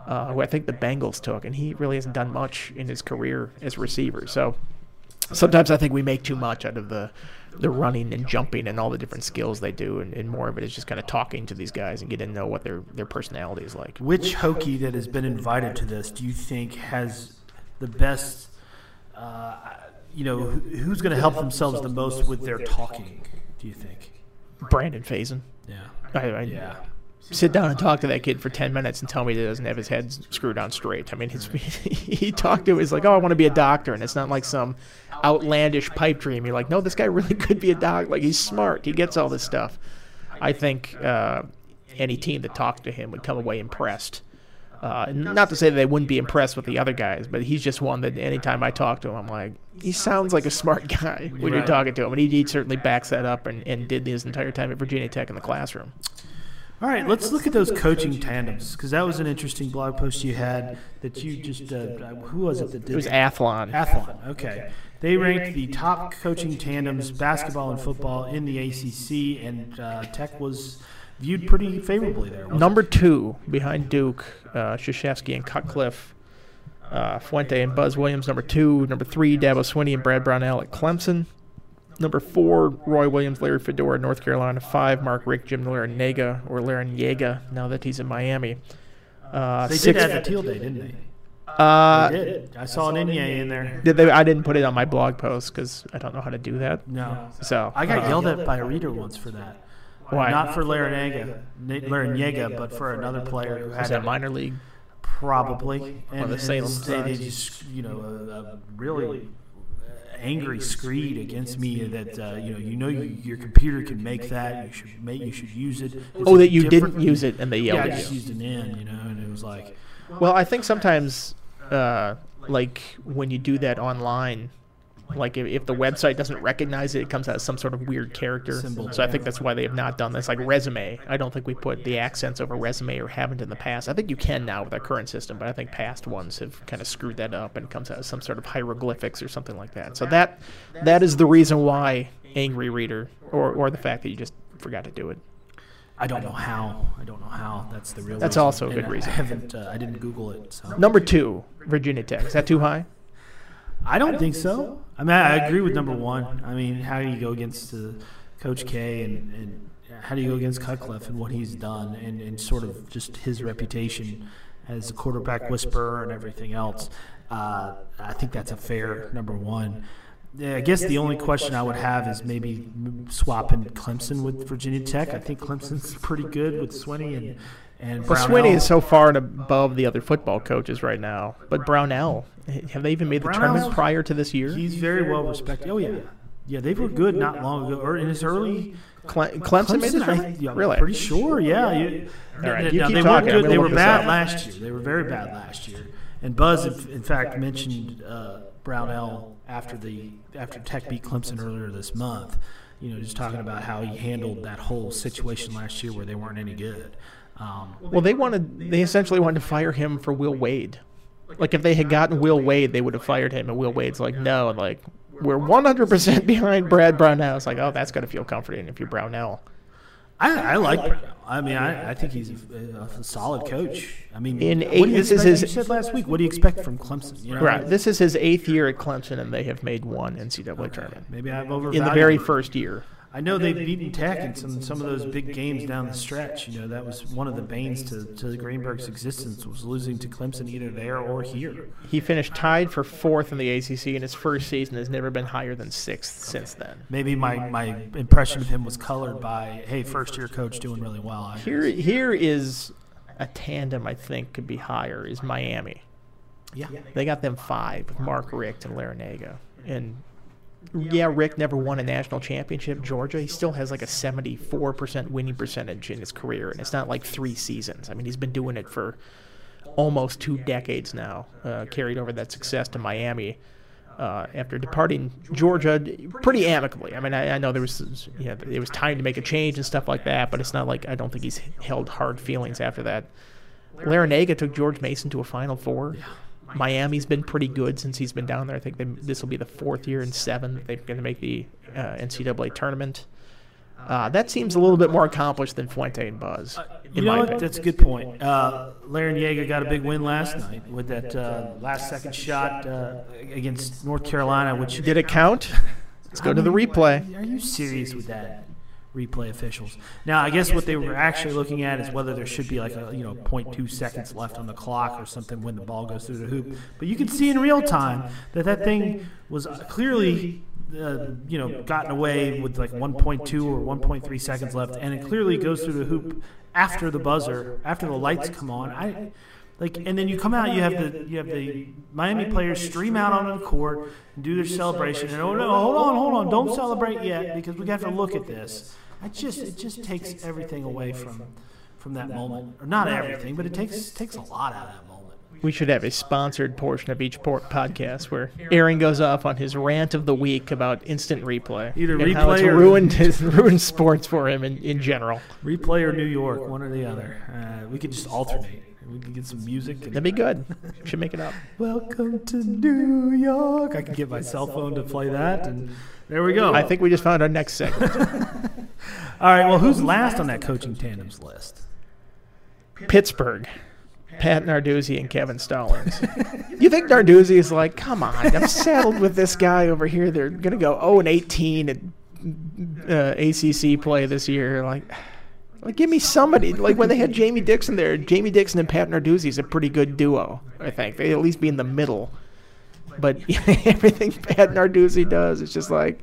Uh, who I think the Bengals took, and he really hasn't done much in his career as a receiver. So sometimes I think we make too much out of the the running and jumping and all the different skills they do, and, and more of it is just kind of talking to these guys and getting to know what their their personality is like. Which Hokie that has been invited to this do you think has the best? Uh, you know, who's going to help themselves the most with their talking? Do you think? Brandon Facyson. Yeah. I, I Yeah. sit down and talk to that kid for 10 minutes and tell me that he doesn't have his head screwed on straight. I mean, he talked to him He's like, oh, I want to be a doctor. And it's not like some outlandish pipe dream. You're like, no, this guy really could be a doc. Like, he's smart. He gets all this stuff. I think uh, any team that talked to him would come away impressed. Uh, not to say that they wouldn't be impressed with the other guys, but he's just one that anytime I talk to him, I'm like, he sounds like a smart guy when you're talking to him. And he, he certainly backs that up and, and did his entire time at Virginia Tech in the classroom. All right, let's look at those coaching tandems because that was an interesting blog post you had that you just uh, who was it that did It was? Athlon. Athlon. Okay, they ranked the top coaching tandems, basketball and football, in the ACC, and uh, Tech was viewed pretty favorably there. Number two behind Duke, uh, Krzyzewski and Cutcliffe. Uh, Fuente and Buzz Williams, number two. Number three, Dabo Swinney and Brad Brownell at Clemson. Number four, Roy Williams, Larry Fedora, North Carolina. Five, Mark Richt, Jim Larrañaga, or Larrañaga, now that he's in Miami. Uh, They six, did add the tilde, didn't they? uh, They did. I saw an Inye in there. did they, I didn't put it on my blog post because I don't know how to do that. No, So I got uh, yelled at by a reader once for that. Why? Not for Larrañaga, Larrañaga, but for another player who Was had that a- minor league? Probably. And, the and Salem they, they just, you know, a, a really angry screed against me that uh, you know, you know, you, your computer can make that. You should make, you should use it. It's Oh, that you didn't use it and they Yeah, yelled I at just you. used an N, you know, and it was like, Well, I think sometimes, uh, like when you do that online, like if, if the website doesn't recognize it, it comes out as some sort of weird character. Symbol. So I think that's why they have not done this. Like resume, I don't think we put the accents over resume or haven't in the past. I think you can now with our current system, but I think past ones have kind of screwed that up and it comes out as some sort of hieroglyphics or something like that. So that that is the reason why angry reader, or or the fact that you just forgot to do it. I don't know how. I don't know how. That's the real. That's reason. also a good And reason. I haven't. Uh, I didn't Google it. So. Number two, Virginia Tech. Is that too high? I don't think so. I mean, I agree with number one. I mean, how do you go against uh, Coach K and, and how do you go against Cutcliffe and what he's done, and, and sort of just his reputation as a quarterback whisperer and everything else? Uh, I think that's a fair number one. Yeah, I guess the only question I would have is maybe swapping Clemson with Virginia Tech. I think Clemson's pretty good with Swinney and and Well, Brownell. Swinney is so far and above the other football coaches right now. But Brownell, have they even made the Brownell's- tournament prior to this year? He's very well respected. Oh yeah, yeah. They were good not long ago, or in his early. Cle- Clemson, made the tournament? yeah, really? pretty sure. Yeah. You, All right, you no, keep they talking. weren't good. They were bad up. last year. They were very bad last year. And Buzz, in, in fact, mentioned uh, Brownell after the after Tech beat Clemson earlier this month. You know, just talking about how he handled that whole situation last year where they weren't any good. Um, Well, they wanted they essentially wanted to fire him for Will Wade. Like if they had gotten Will Wade, they would have fired him. And Will Wade's like, no, like we're 100% behind Brad Brownell. It's like, oh, that's got to feel comforting if you're Brownell. I, I like I mean, I, I think he's a, a solid coach. I mean, In eight- this is his- you said last week. What do you expect from Clemson? You know, Right. This is his eighth year at Clemson, and they have made one NCAA tournament Maybe I've overvalued in the very it. first year. I know they've beaten Tech in some some of those big games down the stretch. You know, that was one of the banes to, to Greenberg's existence was losing to Clemson either there or here. He finished tied for fourth in the ACC in his first season. Has never been higher than sixth since then. Maybe my, my impression of him was colored by, hey, first year coach doing really well. I- Here, here is a tandem I think could be higher. Is Miami. yeah. They got them five with Mark Richt and Larrañaga. And yeah, Richt never won a national championship. Georgia, he still has like a 74% winning percentage in his career, and it's not like three seasons. I mean, he's been doing it for almost two decades now. Uh, carried over that success to Miami uh, after departing Georgia pretty amicably. I mean, I, I know there was, you know, it was time to make a change and stuff like that, but it's not like I don't think he's held hard feelings after that. Larrañaga took George Mason to a Final Four. Miami's been pretty good since he's been down there. I think they, this will be the fourth year in seven that they're going to make the uh, NCAA tournament. Uh, that seems a little bit more accomplished than Fuente and Buzz, You in know my what? That's a good point. Uh, Larrañaga got a big win last night with that uh, last second shot uh, against North Carolina, which Did it count? Let's go to the replay. Are you serious with that? Replay officials. Now, I guess what they were actually looking at is whether there should be like a you know 0.2 seconds left on the clock or something when the ball goes through the hoop. But you can see in real time that that thing was clearly. Uh, you know, gotten away with like 1.2 or 1.3 seconds left, and it clearly goes through the hoop after the buzzer, after the lights come on. I like, and then you come out, you have the you have the Miami players stream out onto the court and do their celebration. And oh no, hold on, hold on, don't celebrate yet because we have to look at this. I just it just takes everything away from from that moment, or not everything, but it takes takes a lot out of that moment. We should have a sponsored portion of each por- podcast where Aaron goes off on his rant of the week about instant replay. Either and how it's replay or- ruined, it's ruined sports for him in, in general. Replay or New York, one or the other. Uh, we could just alternate. We could get some music. That'd be good. Should make it up. Welcome to New York. I could get my cell phone to play that, and there we go. I think we just found our next segment. All right. Well, who's last on that coaching tandems list? Pittsburgh. Pat Narduzzi and Kevin Stallings. you think Narduzzi is like, come on, I'm saddled with this guy over here. They're gonna go 0 and 18 at uh, ACC play this year. Like, like give me somebody. Like when they had Jamie Dixon there, Jamie Dixon and Pat Narduzzi is a pretty good duo. I think they at least be in the middle. But everything Pat Narduzzi does, it's just like.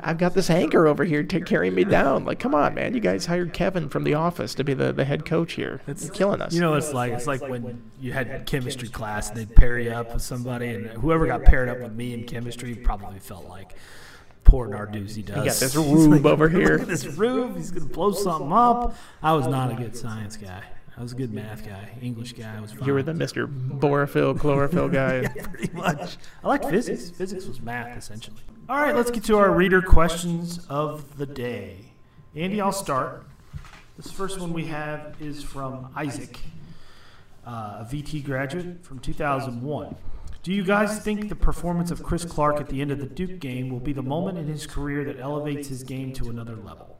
I've got this anchor over here to carry me down. Like, come on, man! You guys hired Kevin from The Office to be the, the head coach here. It's You're killing us. You know what it's like? It's like when you had chemistry class and they'd pair you up with somebody, and whoever got paired up with me in chemistry probably felt like poor Narduzzi does. You got this He's rube over here. Look at this rube. He's going to blow something up. I was not a good science guy. I was a good math guy. English guy. I was fine. You were the Mr. Borophyll, chlorophyll guy. yeah, pretty much. I liked physics. Physics was math, essentially. All right, let's get to our reader questions of the day. Andy, I'll start. This first one we have is from Isaac, uh, a VT graduate from 2001. Do you guys think the performance of Chris Clark at the end of the Duke game will be the moment in his career that elevates his game to another level?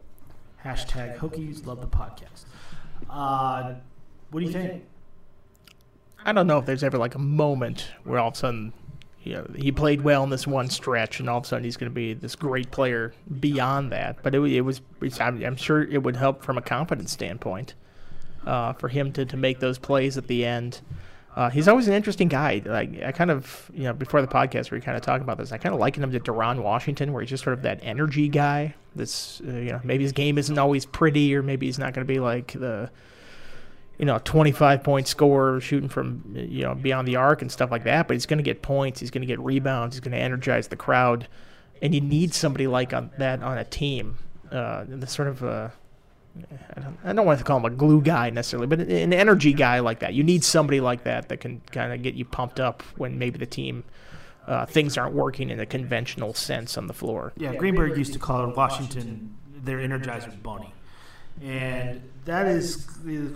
Hashtag Hokies love the podcast. Uh, what do you think? I don't know if there's ever like a moment where all of a sudden you know, he played well in this one stretch, and all of a sudden he's going to be this great player beyond that. But it, it was, I'm, sure it would help from a confidence standpoint uh, for him to, to make those plays at the end. Uh, he's always an interesting guy. Like I kind of, you know, before the podcast, we were kind of talking about this. I kind of liken him to Deron Washington, where he's just sort of that energy guy. That's, uh, you know, maybe his game isn't always pretty, or maybe he's not going to be like the, you know, 25 point scorer shooting from, you know, beyond the arc and stuff like that. But he's going to get points. He's going to get rebounds. He's going to energize the crowd, and you need somebody like on, that on a team. Uh, the sort of uh, I don't, I don't want to call him a glue guy necessarily, but an energy guy like that. You need somebody like that that can kind of get you pumped up when maybe the team uh, things aren't working in a conventional sense on the floor. Yeah, Greenberg used to call Washington their energizer bunny, and that is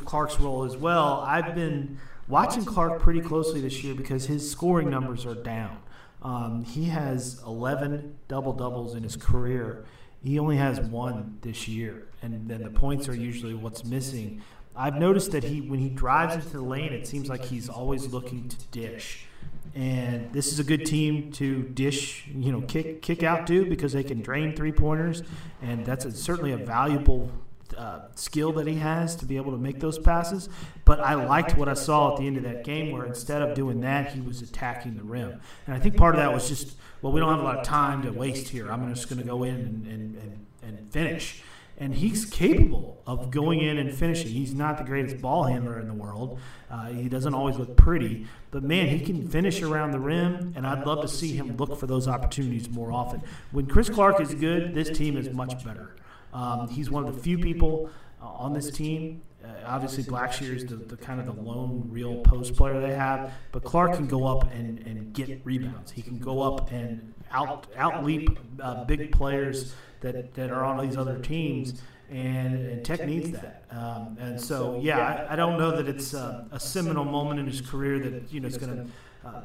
Clark's role as well. I've been watching Clark pretty closely this year because his scoring numbers are down. Um, he has 11 double doubles in his career he only has one this year, and then the points are usually what's missing. I've noticed that he, when he drives into the lane, it seems like he's always looking to dish. And this is a good team to dish, you know, kick kick out to because they can drain three pointers, and that's a, certainly a valuable uh, skill that he has to be able to make those passes. But I liked what I saw at the end of that game, where instead of doing that, he was attacking the rim. And I think part of that was just, well, we don't have a lot of time to waste here. I'm just going to go in and, and, and, and finish. And he's capable of going in and finishing. He's not the greatest ball handler in the world. Uh, he doesn't always look pretty, but man, he can finish around the rim, and I'd love to see him look for those opportunities more often. When Chris Clark is good, this team is much better. Um, he's one of the few people uh, on this team. Uh, obviously, Blackshear is the, the, kind of the lone real post player they have, but Clark can go up and, and get rebounds. He can go up and out out leap uh, big players that, that are on these other teams, and, and Tech needs that. Um, and so, yeah, I, I, don't know that it's a, seminal moment in his career that you know is going to uh,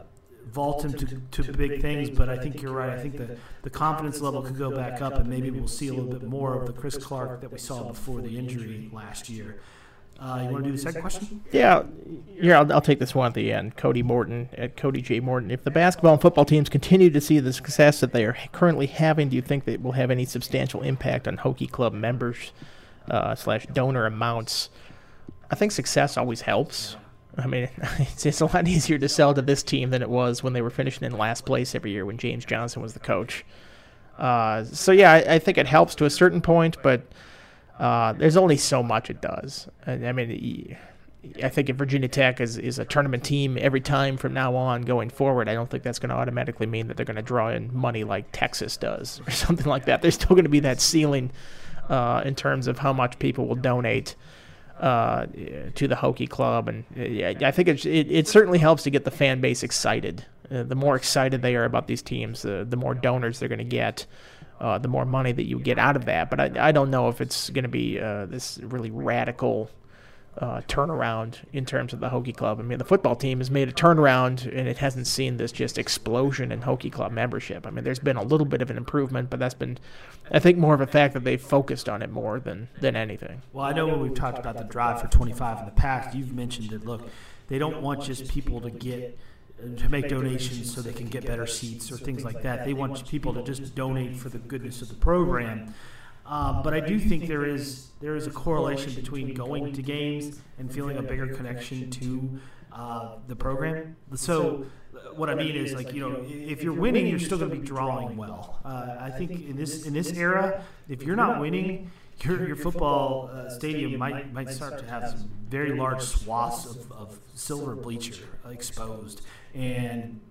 vault him to, to big things, but I think you're right. I think the, the confidence level could go back up, and maybe we'll see a little bit more of the Chris Clark that we saw before the injury last year. Uh, you want to do the second question? Yeah, yeah. I'll, I'll, take this one at the end. Cody Morton at Cody J Morton. If the basketball and football teams continue to see the success that they are currently having, do you think that it will have any substantial impact on Hokie Club members uh, slash donor amounts? I think success always helps. I mean, it's, it's a lot easier to sell to this team than it was when they were finishing in last place every year when James Johnson was the coach. Uh, so yeah, I, I, think it helps to a certain point, but uh, there's only so much it does. I, I, mean, I think if Virginia Tech is, is a tournament team every time from now on going forward, I don't think that's going to automatically mean that they're going to draw in money like Texas does or something like that. There's still going to be that ceiling uh, in terms of how much people will donate uh, to the Hokie Club, and uh, I think it, it, it certainly helps to get the fan base excited. Uh, the more excited they are about these teams, the the more donors they're going to get, uh, the more money that you get out of that. But I, I don't know if it's going to be uh, this really radical uh, turnaround in terms of the Hokie Club. I mean, the football team has made a turnaround, and it hasn't seen this just explosion in Hokie Club membership. I mean, there's been a little bit of an improvement, but that's been, I think, more of a fact that they've focused on it more than than anything. Well, I know when we've talked about the drive for 25 in the past, you've mentioned that. Look, they don't want just people to get to make donations so they can get better seats or things like that. They want people to just donate for the goodness of the program. Um, but I do think there is there is a correlation between going to games and feeling a bigger connection to uh, the program. So what I mean is like you know if you're winning, you're still going to be drawing well. Uh, I think in this in this era, if you're not winning, your your football uh, stadium might might start to have some very large swaths of, of silver bleacher exposed, and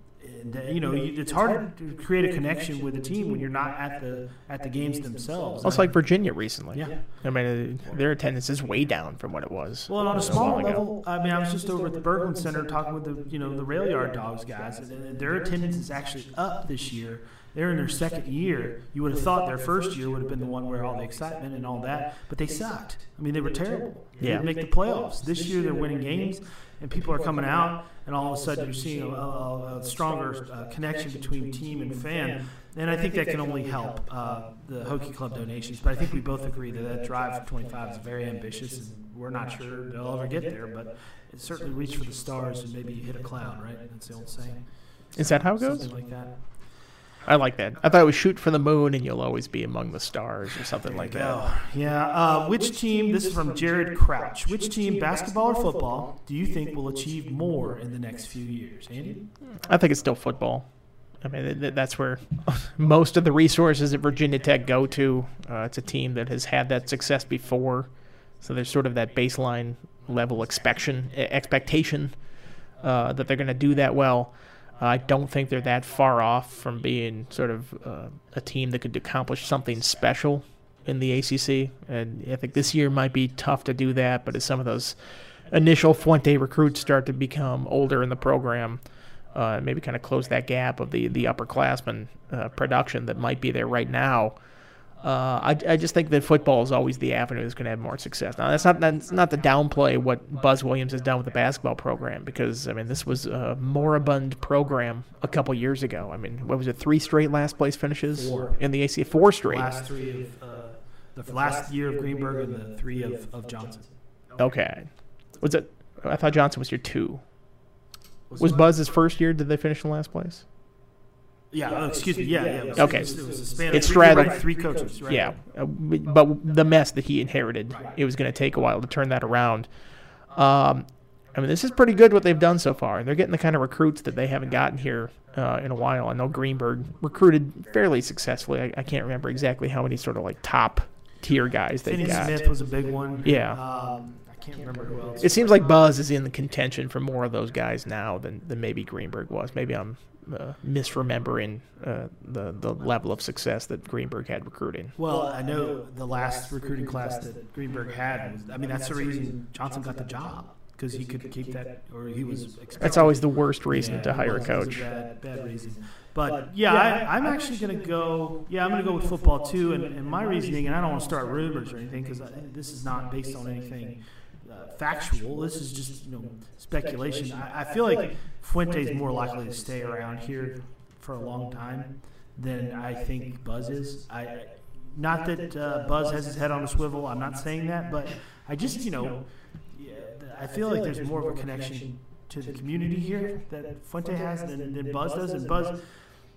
and, uh, you know, it's hard to create a connection with a team when you're not at the at the games themselves. Well, it's like Virginia recently. Yeah, I mean, uh, their attendance is way down from what it was. Well, on a small level, I mean, I was just over at the Berglund Center talking with the you know the Rail Yard Dawgs guys, and their attendance is actually up this year. They're in their second year. You would have thought their first year would have been the one where all the excitement and all that, but they sucked. I mean, they were terrible. They didn't make the playoffs. This year, they're winning games and people are coming out, and all of a sudden you're seeing a, a, a stronger uh, connection between team and fan. And I think that can only help uh, the Hokie Club donations. But I think we both agree that that drive for 25 is very ambitious, and we're not sure they'll ever get there. But it certainly reach for the stars and maybe hit a cloud, right? That's the old saying. Is that how it goes? Something like that. I like that. I thought it was shoot for the moon and you'll always be among the stars or something like that. Go. Yeah. Uh, which team? This is from Jared Crouch. Which team, basketball or football, do you think will achieve more in the next few years? Andy. I think it's still football. I mean, th- th- that's where most of the resources at Virginia Tech go to. Uh, it's a team that has had that success before, so there's sort of that baseline level expectation expectation uh, that they're going to do that well. I don't think they're that far off from being sort of uh, a team that could accomplish something special in the ACC. And I think this year might be tough to do that, but as some of those initial Fuente recruits start to become older in the program, uh, maybe kind of close that gap of the the upperclassmen uh, production that might be there right now. Uh, I, I just think that football is always the avenue that's going to have more success. Now that's not that's not to downplay what Buzz Williams has done with the basketball program because I mean this was a moribund program a couple years ago. I mean what was it three straight last place finishes Four. in the ACC four straight. Last three of uh, the last year of Greenberg and the three of, of Johnson. Okay, was it? I thought Johnson was your two. Was Buzz's first year? Did they finish in last place? Yeah. Oh, excuse me. Yeah. Yeah. It was, Okay. It was, it was a span of It three, straddled- right, three coaches. Right? Yeah, uh, but the mess that he inherited, it was going to take a while to turn that around. Um, I mean, this is pretty good what they've done so far. They're getting the kind of recruits that they haven't gotten here uh, in a while. I know Greenberg recruited fairly successfully. I, I can't remember exactly how many sort of like top tier guys they Finney got. Smith was a big one. Yeah. Um, I can't remember who else. It seems like Buzz is in the contention for more of those guys now than, than maybe Greenberg was. Maybe I'm uh, misremembering uh, the the level of success that Greenberg had recruiting. Well, I know the last recruiting class that Greenberg had. Was, I mean, that's the reason Johnson got the job because he could keep that, or he was. Expected. That's always the worst reason Yeah, to hire a was- it was coach. bad, bad reason. But yeah, I, I'm actually going to go. Yeah, I'm going to go with football too. And, and my reasoning, and I don't want to start rumors or anything because this is not based on anything uh, factual. This is just you know speculation. I, I feel like Fuente is more likely to stay around here for a long time than I think Buzz is. I not that uh, Buzz has his head on a swivel. I'm not saying that, but I just you know I feel like there's more of a connection to the community here that Fuente has than, than Buzz does, and Buzz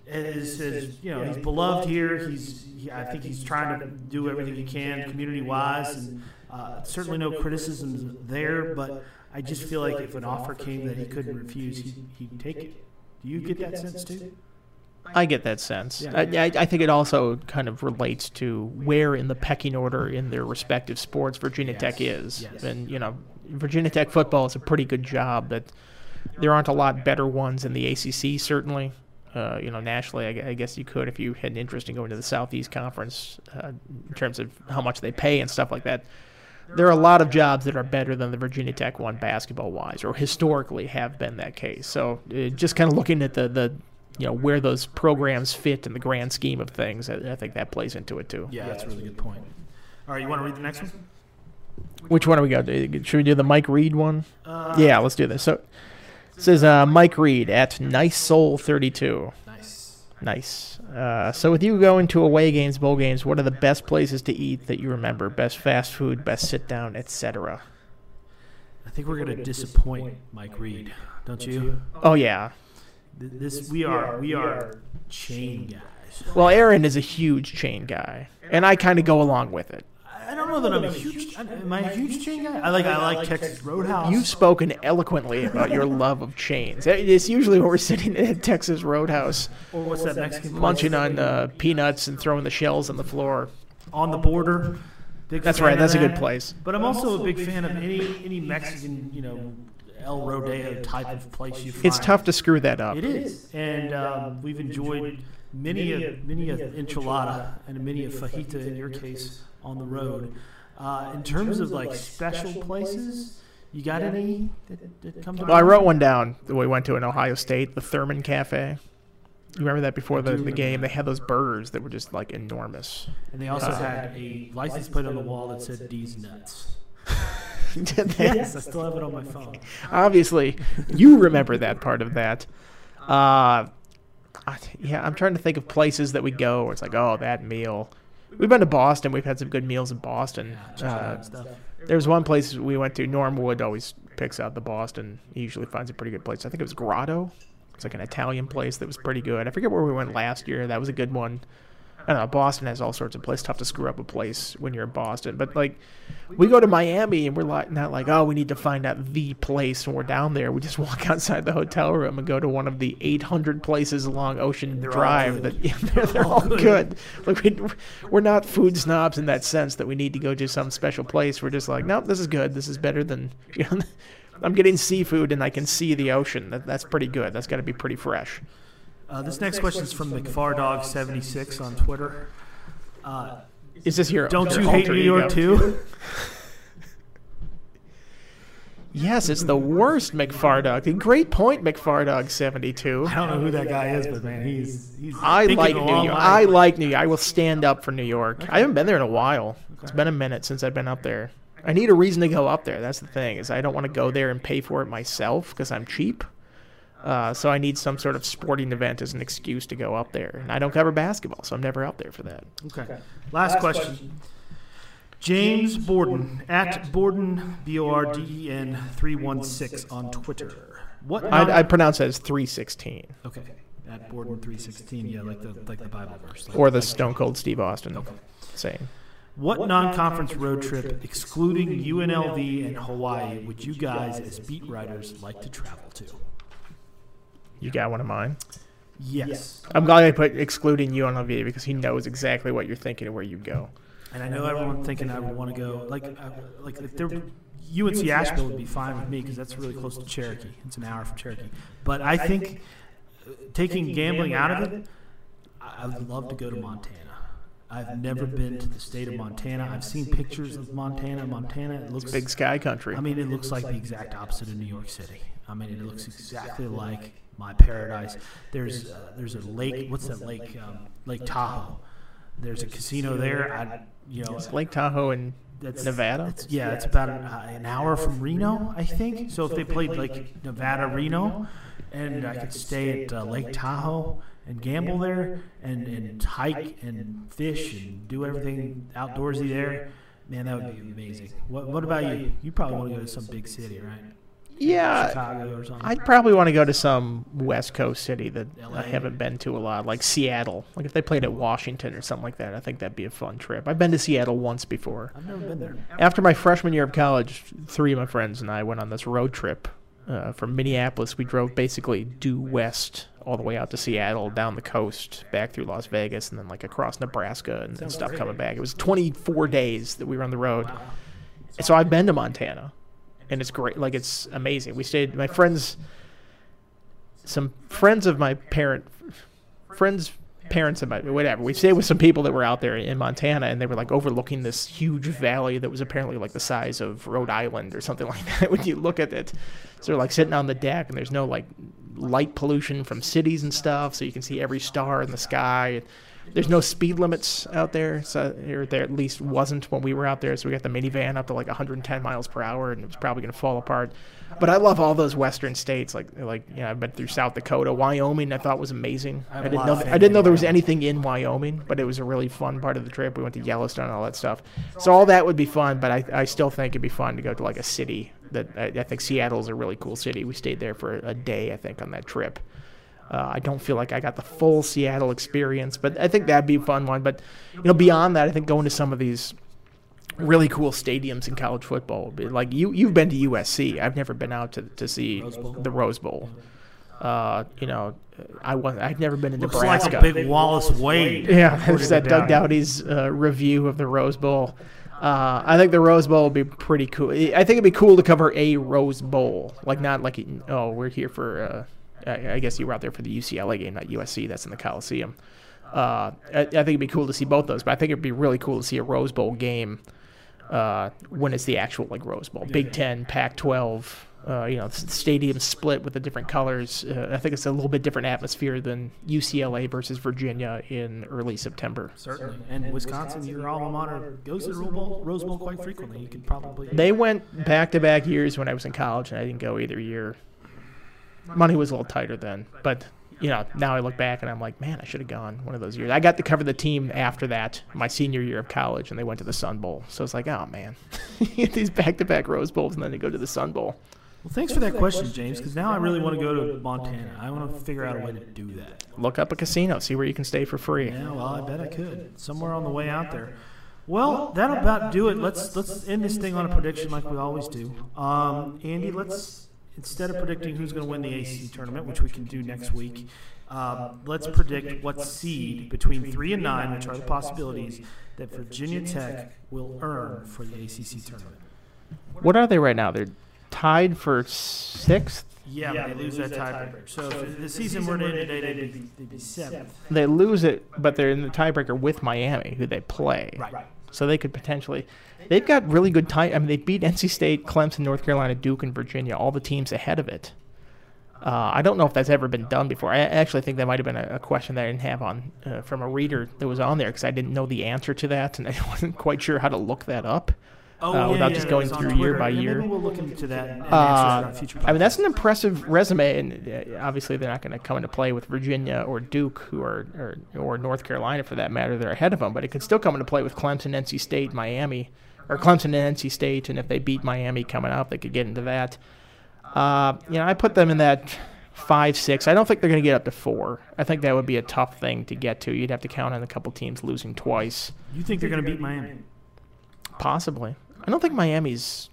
is, is you know he's beloved here. He's he, I think he's trying to do everything he can community wise, and uh, certainly no criticisms there. But I just feel like if an offer came that he couldn't refuse, he'd, he'd take it. Do you get that sense too? I get that sense. Yeah. I, I, think it also kind of relates to where in the pecking order in their respective sports Virginia Tech is. Yes. And, you know, Virginia Tech football is a pretty good job, but there aren't a lot better ones in the ACC, certainly. Uh, you know, nationally, I, I guess you could if you had an interest in going to the Southeast Conference uh, in terms of how much they pay and stuff like that. There are a lot of jobs that are better than the Virginia Tech one basketball wise, or historically have been that case. So uh, just kind of looking at the, the you know where those programs fit in the grand scheme of things, I, I think that plays into it too. Yeah, that's a really good point. All right, you want to read the next one? Which one do we got? Should we do the Mike Reed one? Uh, yeah, let's do this. So it says uh, Mike Reed at Nice Soul 32. Nice. Nice. Uh, so with you going to away games, bowl games, what are the best places to eat that you remember? Best fast food, best sit down, etc. I think we're going to disappoint Mike Reed, don't you? Oh yeah. Th- This we are we are chain guys. Well, Aaron is a huge chain guy, and I kind of go along with it. I don't know that I'm a huge. Am I a huge chain guy? I like I like Texas Roadhouse. You've spoken eloquently about your love of chains. It's usually when we're sitting at Texas Roadhouse, or what's that Mexican place? munching on uh, peanuts and throwing the shells on the floor. on the border. Big That's fan right. of That's a good that. place. But I'm also a big fan of any any Mexican, you know, El Rodeo type of place you find. It's tough to screw that up. It is, and um, we've enjoyed many a many a enchilada and many a fajita in your case on the road. Uh, in terms of like special places, you got any that, that come to Well, I wrote one down that we went to in Ohio State, the Thurman Cafe. You remember that before the, the game? They had those burgers that were just like enormous. And they also had a license plate on the wall that said "D's nuts." Did they? Yes, I still have it on my phone. Obviously, you remember that part of that. Uh, yeah, I'm trying to think of places that we go where it's like, oh, that meal. We've been to Boston. We've had some good meals in Boston. Uh, stuff. There's one place we went to. Norm Wood always picks out the Boston. He usually finds a pretty good place. I think it was Grotto. It's like an Italian place that was pretty good. I forget where we went last year. That was a good one. I don't know. Boston has all sorts of places. Tough to screw up a place when you're in Boston. But like, we go to Miami and we're like not like, oh, we need to find out the place when we're down there. We just walk outside the hotel room and go to one of the 800 places along Ocean They're Drive. That yeah, they're, they're all good. Like we, we're not food snobs in that sense that we need to go to some special place. We're just like, nope, this is good. This is better than. You know, I'm getting seafood and I can see the ocean. That, that's pretty good. That's got to be pretty fresh. Uh, this next question is from McFardog76 on Twitter. Uh, Is this your don't your you hate New York ego? too? Yes, it's the worst McFardog. Great point, McFardog72. I don't know who that guy is, but man, he's he's. I like New York. I like New York. I will stand up for New York. I haven't been there in a while. It's been a minute since I've been up there. I need a reason to go up there. That's the thing is I don't want to go there and pay for it myself because I'm cheap. Uh, so I need some sort of sporting event as an excuse to go up there. And I don't cover basketball, so I'm never up there for that. Okay. Last, question. James Borden at Borden B O R D E N three one six on Twitter. What? I, I pronounce that as 316 okay. At Borden three sixteen. Yeah, like the like the Bible verse. Like- or the like- Stone Cold Steve Austin Okay. saying. What non-conference road trip, excluding UNLV and Hawaii, would you guys, as beat writers, like to travel to? You got one of mine? Yes. I'm glad I put excluding you on UNLV because he knows exactly what you're thinking and where you go. And I know everyone thinking I would want to go like I, like if there UNC Asheville would be fine with me because that's really close to Cherokee. It's an hour from Cherokee. But I think uh, taking gambling out of it, I I would love to go to Montana. I've never been to the state of Montana. I've seen pictures of Montana. Montana it looks Big Sky Country. I mean, it looks like the exact opposite of New York City. I mean, it looks exactly like my paradise. There's uh, there's a lake. What's that lake? Um, lake Tahoe. There's a casino there. I, you know, It's Lake Tahoe in that's Nevada. It's, yeah, it's about an, uh, an hour from Reno, I think. So if they played like Nevada, Reno, and I could stay at uh, Lake Tahoe and gamble there, and, and hike and fish and do everything outdoorsy there, man, that would be amazing. What, what about you? You probably want to go to some big city, right? Yeah, Chicago or something. I'd probably want to go to some West Coast city that LA. I haven't been to a lot, like Seattle. Like if they played at Washington or something like that, I think that'd be a fun trip. I've been to Seattle once before. I've never been there. After my freshman year of college, three of my friends and I went on this road trip uh, from Minneapolis. We drove basically due west all the way out to Seattle, down the coast, back through Las Vegas, and then like across Nebraska and, and stuff coming back. It was 24 days that we were on the road. And so I've been to Montana, and it's great. Like it's amazing. We stayed. My friends, some friends of my parent, friends, parents of my whatever. We stayed with some people that were out there in Montana, and they were like overlooking this huge valley that was apparently like the size of Rhode Island or something like that. When you look at it, so they're like sitting on the deck, and there's no like light pollution from cities and stuff, so you can see every star in the sky. There's no speed limits out there, so or there at least wasn't when we were out there. So we got the minivan up to like 110 miles per hour, and it was probably going to fall apart. But I love all those western states, like like you know, I've been through South Dakota, Wyoming. I thought was amazing. I I, didn't know th- I didn't know there was anything in Wyoming, but it was a really fun part of the trip. We went to Yellowstone and all that stuff. So all that would be fun, but I, I still think it'd be fun to go to like a city that I, I think Seattle's a really cool city. We stayed there for a day, I think, on that trip. Uh, I don't feel like I got the full Seattle experience, but I think that'd be a fun one. But you know, beyond that, I think going to some of these really cool stadiums in college football, would be like you you've been to USC. I've never been out to to see Rose the Rose Bowl. Uh, you know, I was I've never been to Looks Nebraska. like a big Wallace Wade. Yeah, according there's to that Doug Doughty. Doughty's uh, review of the Rose Bowl. Uh, I think the Rose Bowl would be pretty cool. I think it'd be cool to cover a Rose Bowl, like not like oh we're here for. Uh, I I guess you were out there for the UCLA game, not USC. That's in the Coliseum. Uh, I, I think it'd be cool to see both those, but I think it'd be really cool to see a Rose Bowl game uh, when it's the actual like Rose Bowl, Big Ten, Pac-12. Uh, you know, s- stadium split with the different colors. Uh, I think it's a little bit different atmosphere than UCLA versus Virginia in early September. Certainly. And Wisconsin, your alma mater, goes to the Rose Bowl, Rose Bowl quite frequently. You could probably. They went back-to-back years when I was in college, and I didn't go either year. Money was a little tighter then, but you know, now I look back and I'm like, man, I should have gone one of those years. I got to cover the team after that, my senior year of college, and they went to the Sun Bowl. So it's like, oh man, these back-to-back Rose Bowls, and then they go to the Sun Bowl. Well, thanks for that question, James, because now I really want to go to Montana. I want to figure out a way to do that. Look up a casino, see where you can stay for free. Yeah, well, I bet I could. Somewhere on the way out there. Well, that'll about do it. Let's let's end this thing on a prediction like we always do. Um, Andy, let's instead of predicting who's going to win the ACC tournament, which we can do next week, uh, let's predict what seed between three and nine, which are the possibilities that Virginia Tech will earn for the ACC tournament. What are they right now? They're tied for sixth. Yeah, yeah they, they lose that tiebreaker. So, so if the season were to end today, they'd be, they'd be seventh. They lose it, but they're in the tiebreaker with Miami, who they play. Right. So they could potentially. They've got really good tie. I mean, they beat NC State, Clemson, North Carolina, Duke, and Virginia. All the teams ahead of it. Uh, I don't know if that's ever been done before. I actually think that might have been a, a question that I didn't have on uh, from a reader that was on there because I didn't know the answer to that and I wasn't quite sure how to look that up. Oh, uh, yeah, without yeah, just going through year by year. Maybe we'll look into that and Uh, I mean, that's an impressive resume, and uh, obviously they're not going to come into play with Virginia or Duke, who are or, or North Carolina for that matter. They're ahead of them, but it could still come into play with Clemson, NC State, Miami, or Clemson and NC State, and if they beat Miami coming up, they could get into that. Uh, you know, I put them in that five, six. I don't think they're going to get up to four. I think that would be a tough thing to get to. You'd have to count on a couple teams losing twice, You think they're going to beat Miami? possibly. I don't think Miami's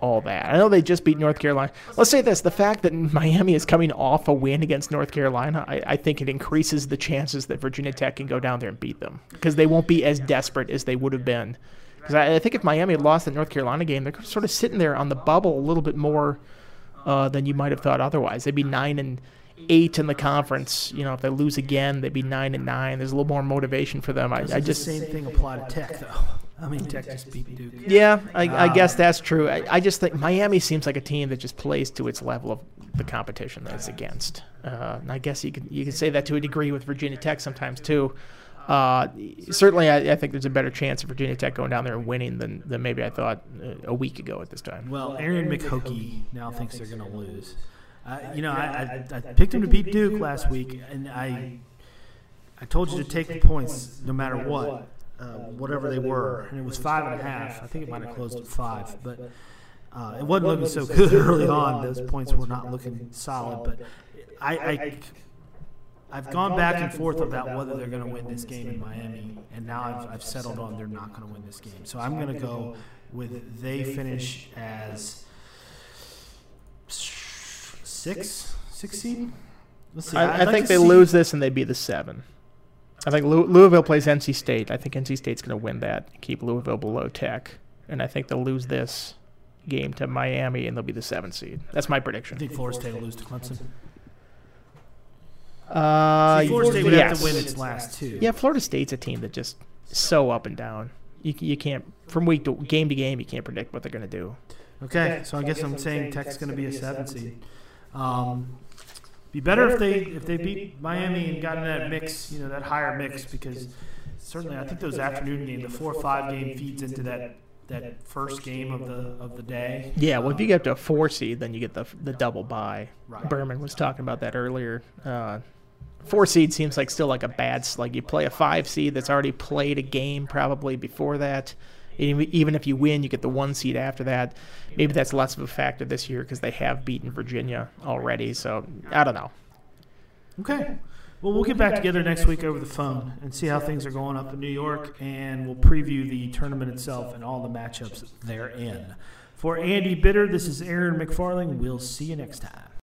all that. I know they just beat North Carolina. Let's say this: the fact that Miami is coming off a win against North Carolina, I, I think it increases the chances that Virginia Tech can go down there and beat them because they won't be as desperate as they would have been. Because I, I think if Miami had lost the North Carolina game, they're sort of sitting there on the bubble a little bit more uh, than you might have thought otherwise. They'd be nine and eight in the conference. You know, if they lose again, they'd be nine and nine. There's a little more motivation for them. I, I the just same thing apply to Tech, though. I mean, Tech just beat Duke. yeah, I, I Uh, guess that's true. I, I just think Miami seems like a team that just plays to its level of the competition that it's against. Uh, and I guess you could you could say that to a degree with Virginia Tech sometimes too. Uh, certainly, I, I think there's a better chance of Virginia Tech going down there and winning than, than maybe I thought uh, a week ago at this time. Well, Aaron McHokey now thinks they're going to lose. Uh, you know, I, I, I picked him to beat Duke last week, and I I told you to take the points no matter what, Um, um, whatever they were, and it was five and a half. I think it might have closed at five, but uh, uh, it wasn't looking so good early on. Those points were not looking solid, but I. I I've gone back and forth about whether they're going to win this game in Miami, and now I've, I've settled on they're not going to win this game. So I'm going to go with they finish as six, six seed. Let's see. I, I like think they see- lose this and they'd be the seven. I think Louisville plays NC State. I think NC State's going to win that, keep Louisville below Tech, and I think they'll lose this game to Miami and they'll be the seven seed. That's my prediction. I prediction. think Florida State will lose to Clemson. Uh, See, Florida State would have to win its last two. Yeah, Florida State's a team that just so up and down. You, you can't from week to game to game. You can't predict what they're going to do. Okay, so I guess I'm saying Tech's going to be a seven seed. Um, be better if they if they beat Miami and got in that mix, you know, that higher mix, because certainly I think those afternoon games, the four or five game feeds into that that first game of the of the day. Yeah, well, if you get up to a four seed, then you get the the double bye. Right. Berman was talking about that earlier. Uh, four seed seems like still like a bad s- like you play a five seed that's already played a game probably before that. Even even if you win, you get the one seed after that. Maybe that's less of a factor this year because they have beaten Virginia already. So I don't know. Okay. Well, we'll get back together next week over the phone and see how things are going up in New York, and we'll preview the tournament itself and all the matchups therein. For Andy Bitter, this is Aaron McFarling. We'll see you next time.